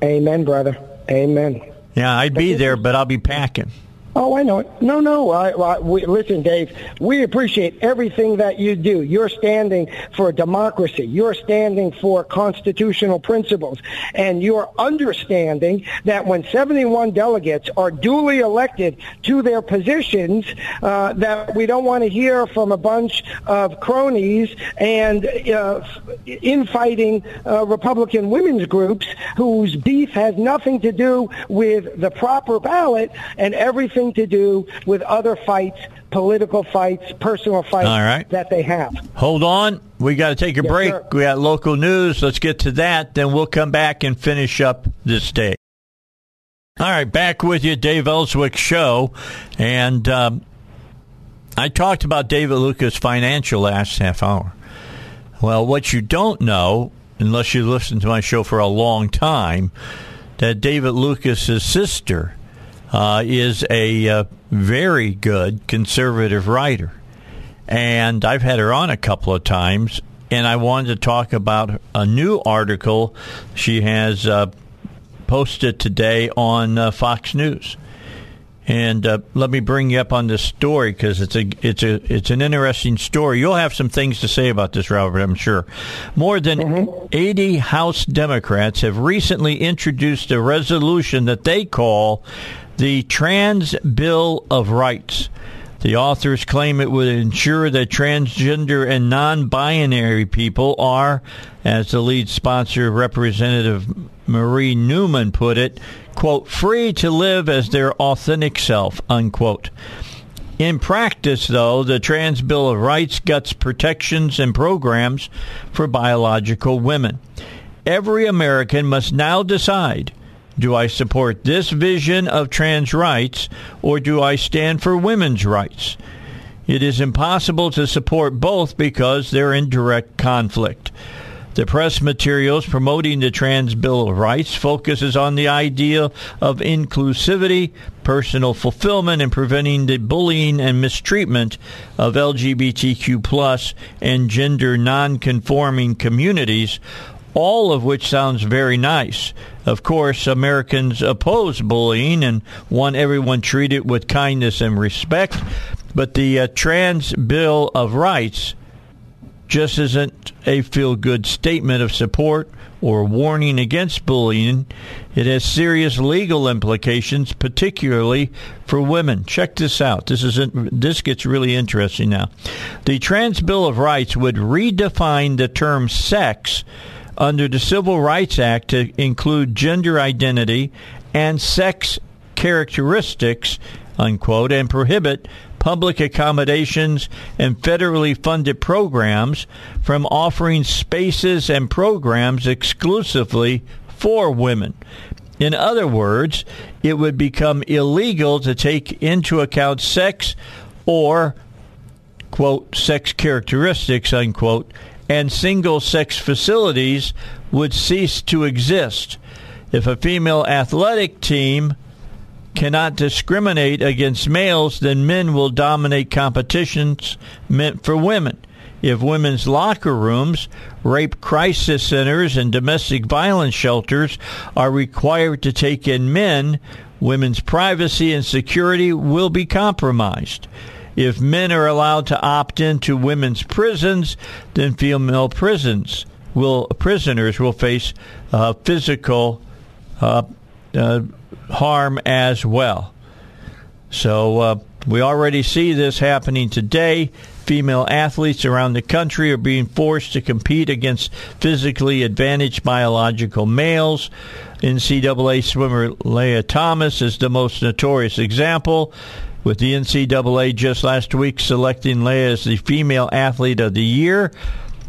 Amen, brother. Amen. Yeah, I'd be there, but I'll be packing. Oh, I know it. No, no. I, I, we, listen, Dave, we appreciate everything that you do. You're standing for democracy. You're standing for constitutional principles. And you're understanding that when 71 delegates are duly elected to their positions, uh, that we don't want to hear from a bunch of cronies and uh, infighting uh, Republican women's groups whose beef has nothing to do with the proper ballot and everything to do with other fights, political fights, personal fights All right. that they have. Hold on. We got to take a Yes, break. sir. We got local news. Let's get to that. Then we'll come back and finish up this day. All right, back with you, Dave Elswick Show. And um, I talked about David Lucas Financial last half hour. Well, what you don't know, unless you listen to my show for a long time, that David Lucas's sister uh, is a uh, very good conservative writer. And I've had her on a couple of times, and I wanted to talk about a new article she has uh, posted today on uh, Fox News. And uh, let me bring you up on this story because it's a it's a it's an interesting story. You'll have some things to say about this, Robert. I'm sure. More than 80 House Democrats have recently introduced a resolution that they call the Trans Bill of Rights. The authors claim it would ensure that transgender and non-binary people are, as the lead sponsor, Representative Marie Newman put it, quote, free to live as their authentic self, unquote. In practice, though, the Trans Bill of Rights guts protections and programs for biological women. Every American must now decide do I support this vision of trans rights or do I stand for women's rights? It is impossible to support both because they're in direct conflict. The press materials promoting the Trans Bill of Rights focuses on the idea of inclusivity, personal fulfillment, and preventing the bullying and mistreatment of LGBTQ plus and gender nonconforming communities, all of which sounds very nice. Of course, Americans oppose bullying and want everyone treated with kindness and respect, but the uh, Trans Bill of Rights just isn't a feel good statement of support or warning against bullying. It has serious legal implications, particularly for women. Check this out. This is this gets really interesting now. The Trans Bill of Rights would redefine the term sex under the Civil Rights Act to include gender identity and sex characteristics, unquote, and prohibit public accommodations and federally funded programs from offering spaces and programs exclusively for women. In other words, it would become illegal to take into account sex or, quote, sex characteristics, unquote, and single sex facilities would cease to exist. If a female athletic team cannot discriminate against males, then men will dominate competitions meant for women. If women's locker rooms, rape crisis centers, and domestic violence shelters are required to take in men, women's privacy and security will be compromised. If men are allowed to opt into women's prisons, then female prisons will prisoners will face uh, physical uh, uh, harm as well. So uh, we already see this happening today. Female athletes around the country are being forced to compete against physically advantaged biological males. NCAA swimmer Lia Thomas is the most notorious example, with the NCAA just last week selecting Lia as the female athlete of the year.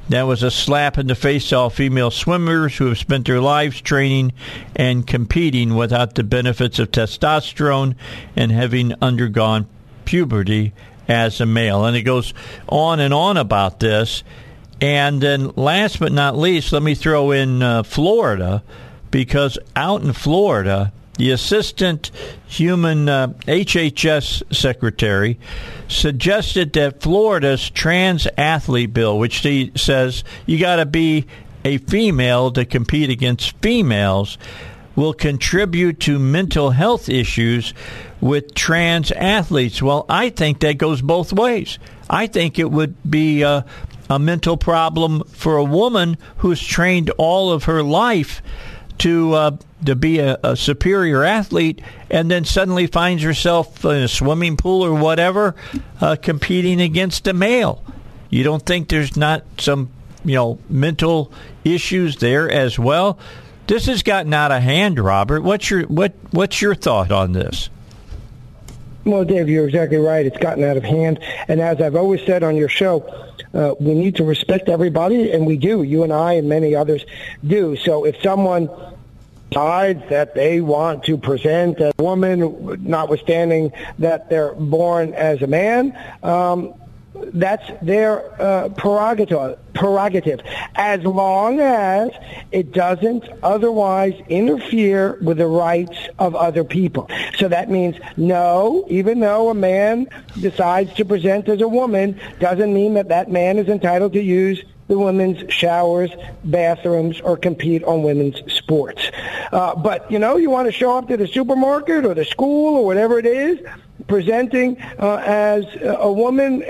That was a slap in the face to all female swimmers who have spent their lives training and competing without the benefits of testosterone and having undergone puberty as a male. And it goes on and on about this. And then, last but not least, let me throw in uh, Florida because out in Florida, the assistant human uh, HHS secretary suggested that Florida's trans athlete bill, which says you got to be a female to compete against females, will contribute to mental health issues with trans athletes. Well, I think that goes both ways. I think it would be a, a mental problem for a woman who's trained all of her life to uh, to be a, a, superior athlete, and then suddenly finds herself in a swimming pool or whatever, uh, competing against a male. You don't think there's not some you know mental issues there as well? This has gotten out of hand, Robert. What's your what What's your thought on this? Well, Dave, you're exactly right. It's gotten out of hand, and as I've always said on your show, uh, we need to respect everybody, and we do. You and I and many others do. So if someone decides that they want to present a woman, notwithstanding that they're born as a man, um, that's their uh, prerogative, prerogative, as long as it doesn't otherwise interfere with the rights of other people. So that means no, even though a man decides to present as a woman, doesn't mean that that man is entitled to use the women's showers, bathrooms, or compete on women's sports. Uh, but, you know, you want to show up to the supermarket or the school or whatever it is, presenting uh, as a woman,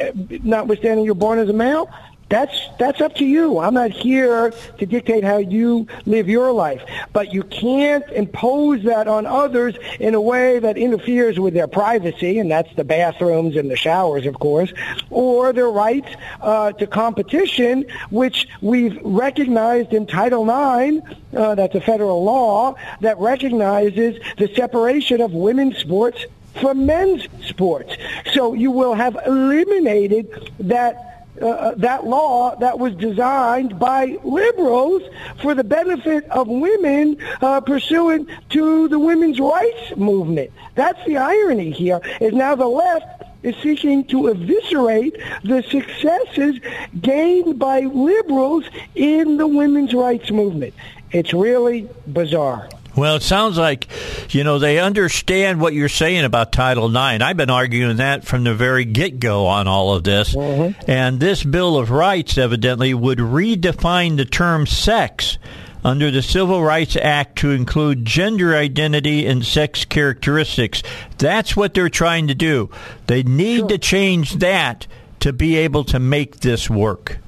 notwithstanding you're born as a male, that's that's up to you. I'm not here to dictate how you live your life, but you can't impose that on others in a way that interferes with their privacy, and that's the bathrooms and the showers, of course, or their rights uh, to competition, which we've recognized in Title IX. Uh, that's a federal law that recognizes the separation of women's sports from men's sports. So you will have eliminated that uh, uh, that law that was designed by liberals for the benefit of women uh, pursuant to the women's rights movement. That's the irony here, is now the left is seeking to eviscerate the successes gained by liberals in the women's rights movement. It's really bizarre. Well, it sounds like, you know, they understand what you're saying about Title IX. I've been arguing that from the very get go on all of this. Mm-hmm. And this Bill of Rights evidently would redefine the term sex under the Civil Rights Act to include gender identity and sex characteristics. That's what they're trying to do. They need sure. to change that to be able to make this work.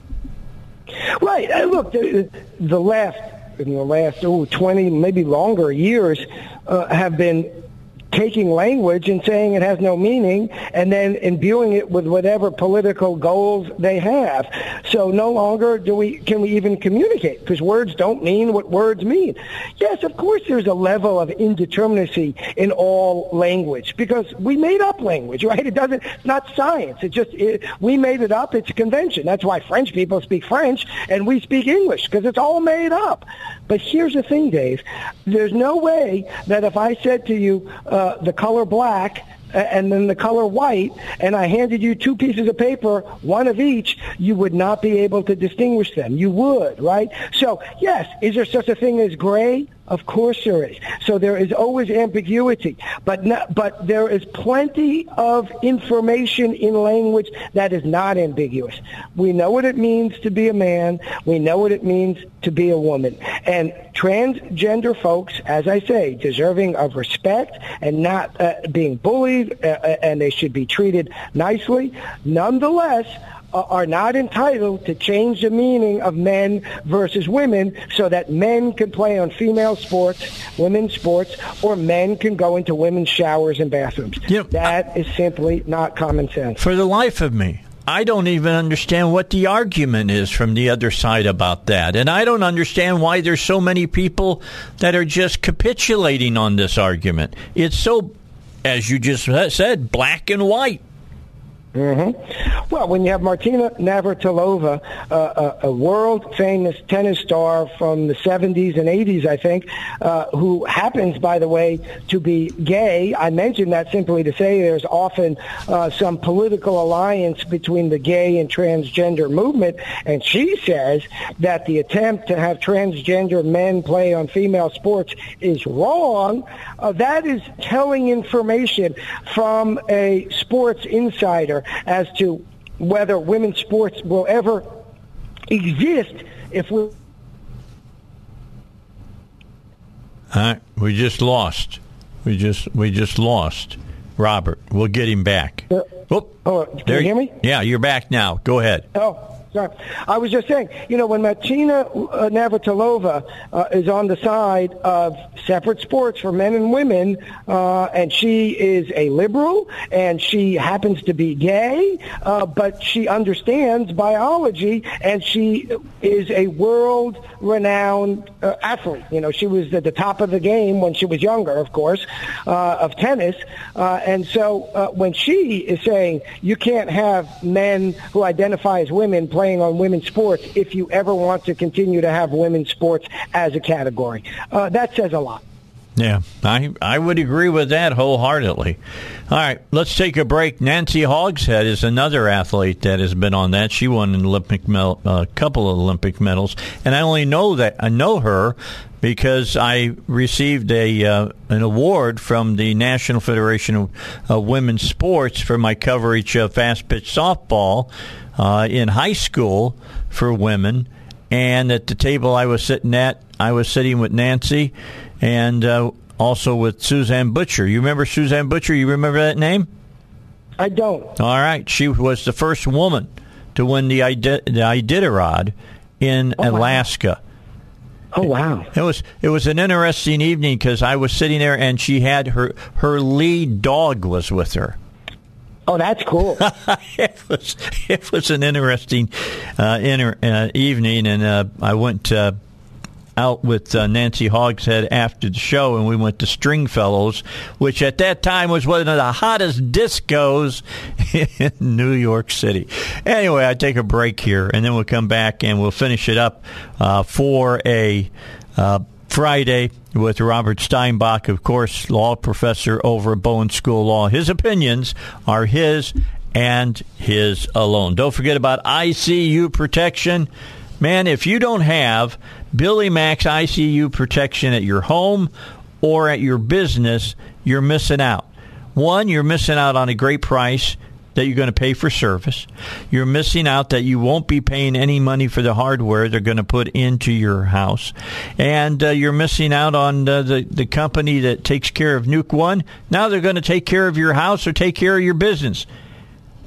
Right. Uh, look, the, the left in the last oh, 20, maybe longer years uh, have been taking language and saying it has no meaning and then imbuing it with whatever political goals they have. So no longer do we can we even communicate because words don't mean what words mean. Yes, of course there's a level of indeterminacy in all language because we made up language, [laughs] right? It doesn't it's not science. It just it, we made it up. It's a convention. That's why French people speak French and we speak English because it's all made up. But here's the thing, Dave. There's no way that if I said to you uh, the color black and then the color white, and I handed you two pieces of paper, one of each, you would not be able to distinguish them. You would, right? So, yes, is there such a thing as gray? Of course there is. So there is always ambiguity, but not, but there is plenty of information in language that is not ambiguous. We know what it means to be a man. We know what it means to be a woman. And transgender folks, as I say, deserving of respect and not uh, being bullied, uh, uh and they should be treated nicely. Nonetheless, are not entitled to change the meaning of men versus women so that men can play on female sports, women's sports, or men can go into women's showers and bathrooms. Yep. That is simply not common sense. For the life of me, I don't even understand what the argument is from the other side about that. And I don't understand why there's so many people that are just capitulating on this argument. It's so, as you just said, black and white. Mm-hmm. Well, when you have Martina Navratilova, uh, a, a world famous tennis star from the 70s and 80s, I think, uh, who happens, by the way, to be gay. I mention that simply to say there's often uh, some political alliance between the gay and transgender movement, and she says that the attempt to have transgender men play on female sports is wrong. Uh, that is telling information from a sports insider as to whether women's sports will ever exist if we. All right, we just lost. We just we just lost Robert. We'll get him back. Uh, oh, oh, can there, you hear me? Yeah, you're back now. Go ahead. Oh. Sorry. I was just saying, you know, when Martina uh, Navratilova uh, is on the side of separate sports for men and women, uh, and she is a liberal, and she happens to be gay, uh, but she understands biology, and she is a world-renowned uh, athlete. You know, she was at the top of the game when she was younger, of course, uh, of tennis, and so when she is saying you can't have men who identify as women play playing on women's sports if you ever want to continue to have women's sports as a category. Uh, that says a lot. Yeah, I I would agree with that wholeheartedly. All right, let's take a break. Nancy Hogshead is another athlete that has been on that. She won an Olympic medal, a uh, couple of Olympic medals, and I only know that I know her because I received a uh, an award from the National Federation of Women's Sports for my coverage of fast pitch softball uh, in high school for women. And at the table I was sitting at, I was sitting with Nancy and uh, also with Suzanne Butcher. You remember Suzanne Butcher? You remember that name? I don't. All right. She was the first woman to win the, Id- the Iditarod in oh, Alaska. Wow. Oh wow! It was it was an interesting evening because I was sitting there and she had her her lead dog was with her. Oh, that's cool. [laughs] it was it was an interesting uh, inter, uh, evening, and uh, I went uh, out with uh, Nancy Hogshead after the show, and we went to Stringfellows, which at that time was one of the hottest discos [laughs] in New York City. Anyway, I take a break here, and then we'll come back and we'll finish it up uh, for a Friday with Robert Steinbuch, of course, law professor over at Bowen School Law. His opinions are his and his alone. Don't forget about ICU protection. Man, if you don't have Billy Mack's ICU protection at your home or at your business, you're missing out. One, you're missing out on a great price that you're going to pay for service. You're missing out that you won't be paying any money for the hardware they're going to put into your house. And uh, you're missing out on uh, the, the company that takes care of Nuke One. Now they're going to take care of your house or take care of your business.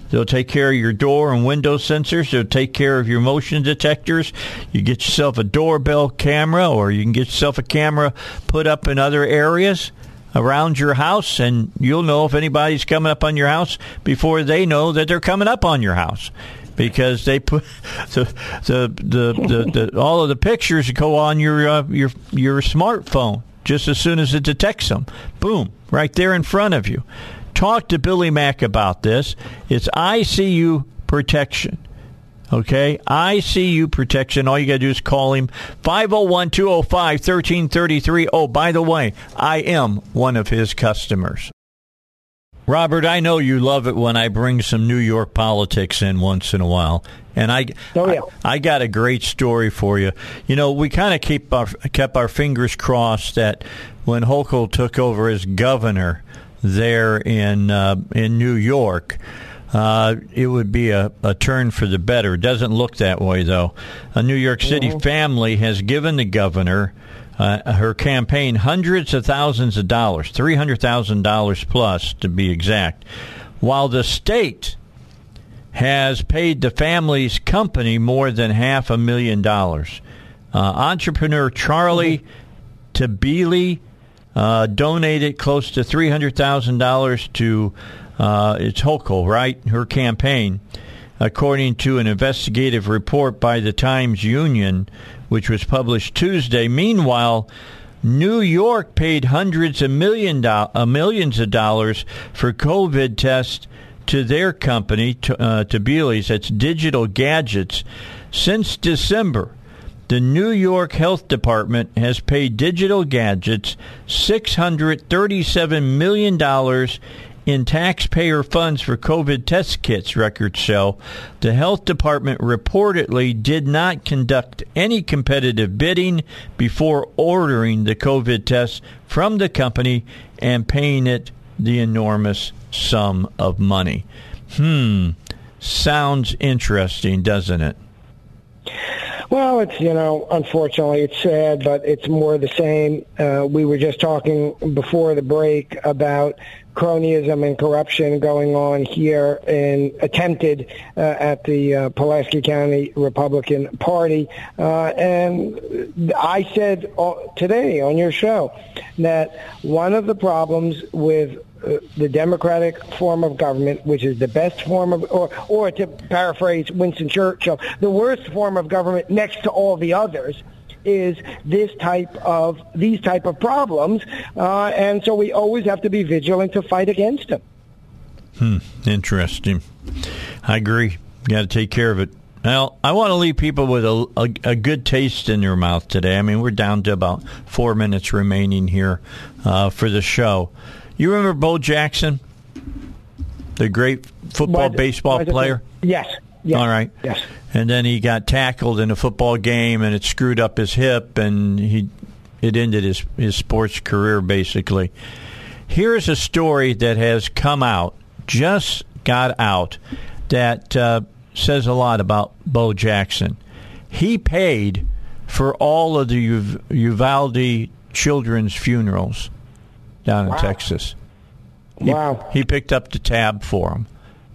They'll take care of your door and window sensors. They'll take care of your motion detectors. You get yourself a doorbell camera, or you can get yourself a camera put up in other areas around your house, and you'll know if anybody's coming up on your house before they know that they're coming up on your house because they put [laughs] the the the, the, the all of the pictures go on your uh, your your smartphone just as soon as it detects them. Boom, right there in front of you. Talk to Billy Mack about this. It's ICU protection. Okay, ICU protection. All you got to do is call him 501 205 1333. Oh, by the way, I am one of his customers. Robert, I know you love it when I bring some New York politics in once in a while, and I, Oh, yeah. I, I got a great story for you. You know, we kind of keep our kept our fingers crossed that when Hochul took over as governor there in uh, in New York. Uh, it would be a, a turn for the better. It doesn't look that way, though. A New York City family has given the governor uh, her campaign hundreds of thousands of dollars, three hundred thousand dollars plus to be exact, while the state has paid the family's company more than half a million dollars. Uh, entrepreneur Charlie Tebele uh, donated close to three hundred thousand dollars to uh, it's Hochul, right? Her campaign, according to an investigative report by the Times Union, which was published Tuesday. Meanwhile, New York paid hundreds of million do- uh, millions of dollars for COVID tests to their company, to, uh, to that's Digital Gadgets, since December. The New York Health Department has paid Digital Gadgets $637 million in taxpayer funds for COVID test kits, records show. The health department reportedly did not conduct any competitive bidding before ordering the COVID tests from the company and paying it the enormous sum of money. Hmm. Sounds interesting, doesn't it? Well, it's you know, unfortunately, it's sad, but it's more the same. Uh, we were just talking before the break about cronyism and corruption going on here and attempted uh, at the uh, Pulaski County Republican Party. Uh, and I said uh, today on your show that one of the problems with uh, the democratic form of government, which is the best form of, or, or to paraphrase Winston Churchill, the worst form of government next to all the others is this type of these type of problems, uh, and so we always have to be vigilant to fight against them. Hmm. Interesting. I agree. Got to take care of it. Well, I want to leave people with a, a, a, good taste in their mouth today. I mean, we're down to about four minutes remaining here uh, for the show. You remember Bo Jackson, the great football, Why- baseball player? Yes. yes. All right. Yes. And then he got tackled in a football game, and it screwed up his hip, and he it ended his his sports career basically. Here's a story that has come out, just got out, that uh, says a lot about Bo Jackson. He paid for all of the Uv- Uvalde children's funerals down in Wow. Texas. He, Wow. He picked up the tab for them.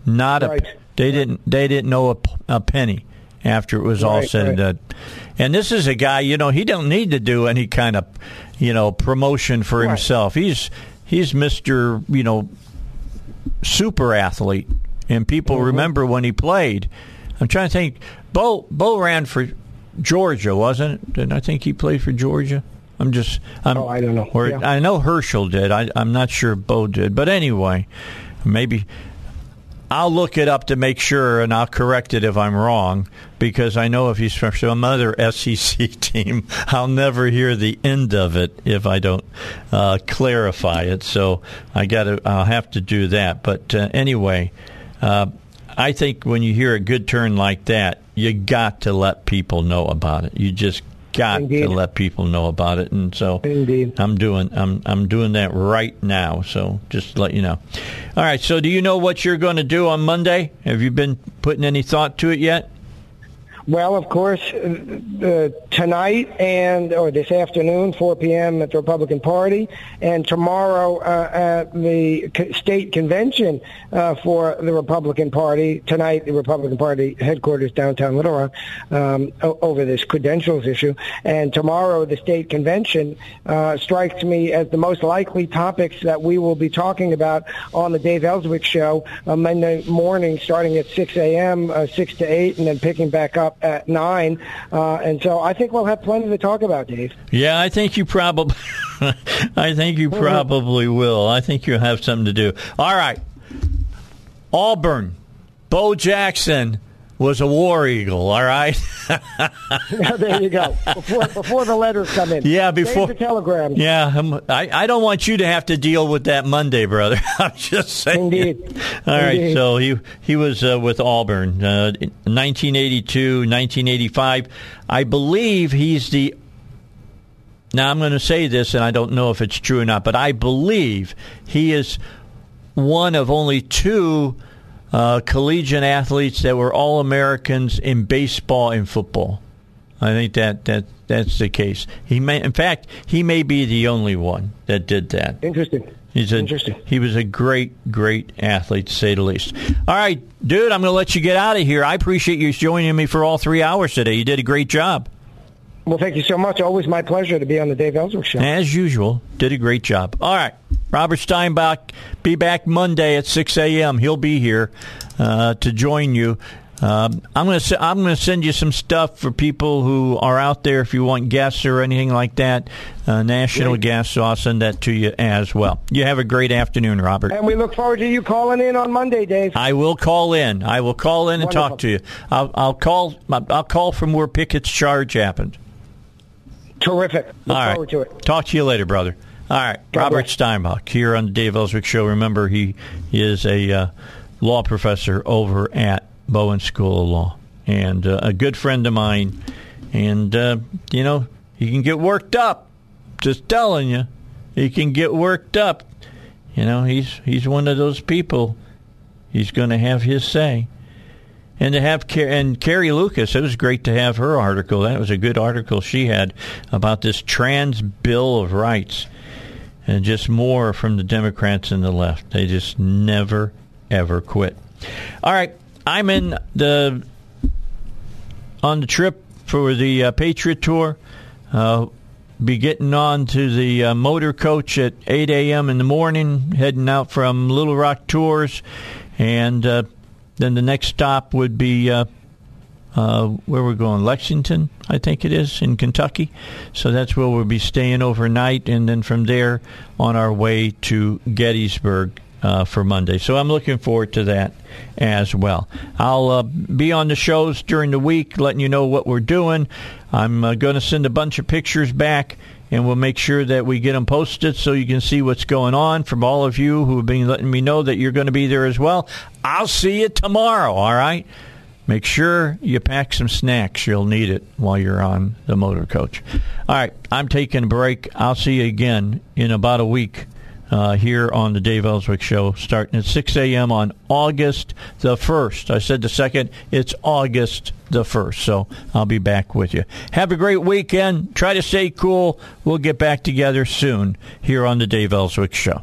Not a. They didn't. They didn't know a, a penny after it was all Right, said and done. And this is a guy. You know, he don't need to do any kind of, you know, promotion for Right. himself. He's he's Mister. You know, super athlete, and people Mm-hmm. remember when he played. I'm trying to think. Bo Bo ran for Georgia, wasn't it? Didn't I think he played for Georgia? I'm just. I'm, Oh, I don't know. Or Yeah. I know Herschel did. I, I'm not sure Bo did, but anyway, maybe I'll look it up to make sure, and I'll correct it if I'm wrong, because I know if he's from some other [laughs] SEC team, I'll never hear the end of it if I don't uh, clarify it. So I got to, I'll have to do that. But uh, anyway, uh, I think when you hear a good turn like that, you got to let people know about it. You just got Indeed. to let people know about it, and so Indeed. I'm doing I'm I'm doing that right now. So just to let you know. All right. So do you know what you're going to do on Monday? Have you been putting any thought to it yet? Well, of course, uh, uh, tonight and or this afternoon, 4 p.m. at the Republican Party, and tomorrow uh, at the state convention uh, for the Republican Party. Tonight, the Republican Party headquarters downtown Little Rock um, over this credentials issue, and tomorrow the state convention uh, strikes me as the most likely topics that we will be talking about on the Dave Elswick show Monday morning, starting at 6 a.m., uh, 6 to 8, and then picking back up at 9. Uh, and so I think we'll have plenty to talk about, Dave. Yeah, I think you probably [laughs] I think you probably will. I think you'll have something to do. All right. Auburn, Bo Jackson was a war eagle. All right. [laughs] there you go. Before before the letters come in. Yeah, before Save the telegrams. Yeah, I'm, I I don't want you to have to deal with that Monday, brother. [laughs] I'm just saying. Indeed. All right. Indeed. So he he was uh, with Auburn, uh, 1982, 1985. I believe he's the. Now I'm going to say this, and I don't know if it's true or not, but I believe he is one of only two uh, collegiate athletes that were all Americans in baseball and football. I think that, that that's the case. He may, in fact, he may be the only one that did that. Interesting. He's a, Interesting. He was a great, great athlete, to say the least. All right, dude, I'm going to let you get out of here. I appreciate you joining me for all three hours today. You did a great job. Well, thank you so much. Always my pleasure to be on the Dave Ellsworth Show. As usual, did a great job. All right. Robert Steinbuch, be back Monday at 6 a.m. He'll be here uh, to join you. Um, I'm going to I'm going to send you some stuff for people who are out there. If you want guests or anything like that, uh, national guests, so I'll send that to you as well. You have a great afternoon, Robert. And we look forward to you calling in on Monday, Dave. I will call in. I will call in and talk to you. I'll, I'll call. I'll call from where Pickett's charge happened. Terrific. Look All right. forward to it. Talk to you later, brother. All right. God Robert bless. Steinbuch here on the Dave Elswick Show. Remember, he is a uh, law professor over at Bowen School of Law and uh, a good friend of mine. And, uh, you know, he can get worked up. Just telling you. He can get worked up. You know, he's he's one of those people. He's going to have his say. And to have Car- and Carrie Lukas, it was great to have her article. That was a good article she had about this trans bill of rights, and just more from the Democrats and the left. They just never ever quit. All right, I'm in the on the trip for the uh, Patriot Tour. Uh, be getting on to the uh, motor coach at 8 a.m. in the morning, heading out from Little Rock Tours, and uh, then the next stop would be uh, uh, where we're going, Lexington, I think it is, in Kentucky. So that's where we'll be staying overnight, and then from there on our way to Gettysburg uh, for Monday. So I'm looking forward to that as well. I'll uh, be on the shows during the week, letting you know what we're doing. I'm uh, going to send a bunch of pictures back, and we'll make sure that we get them posted so you can see what's going on. From all of you who have been letting me know that you're going to be there as well, I'll see you tomorrow. All right. Make sure you pack some snacks. You'll need it while you're on the motor coach. All right, I'm taking a break. I'll see you again in about a week uh, here on the Dave Elswick Show, starting at 6 a.m. on August the 1st. I said the second, it's August the 1st. So I'll be back with you. Have a great weekend. Try to stay cool. We'll get back together soon here on the Dave Elswick Show.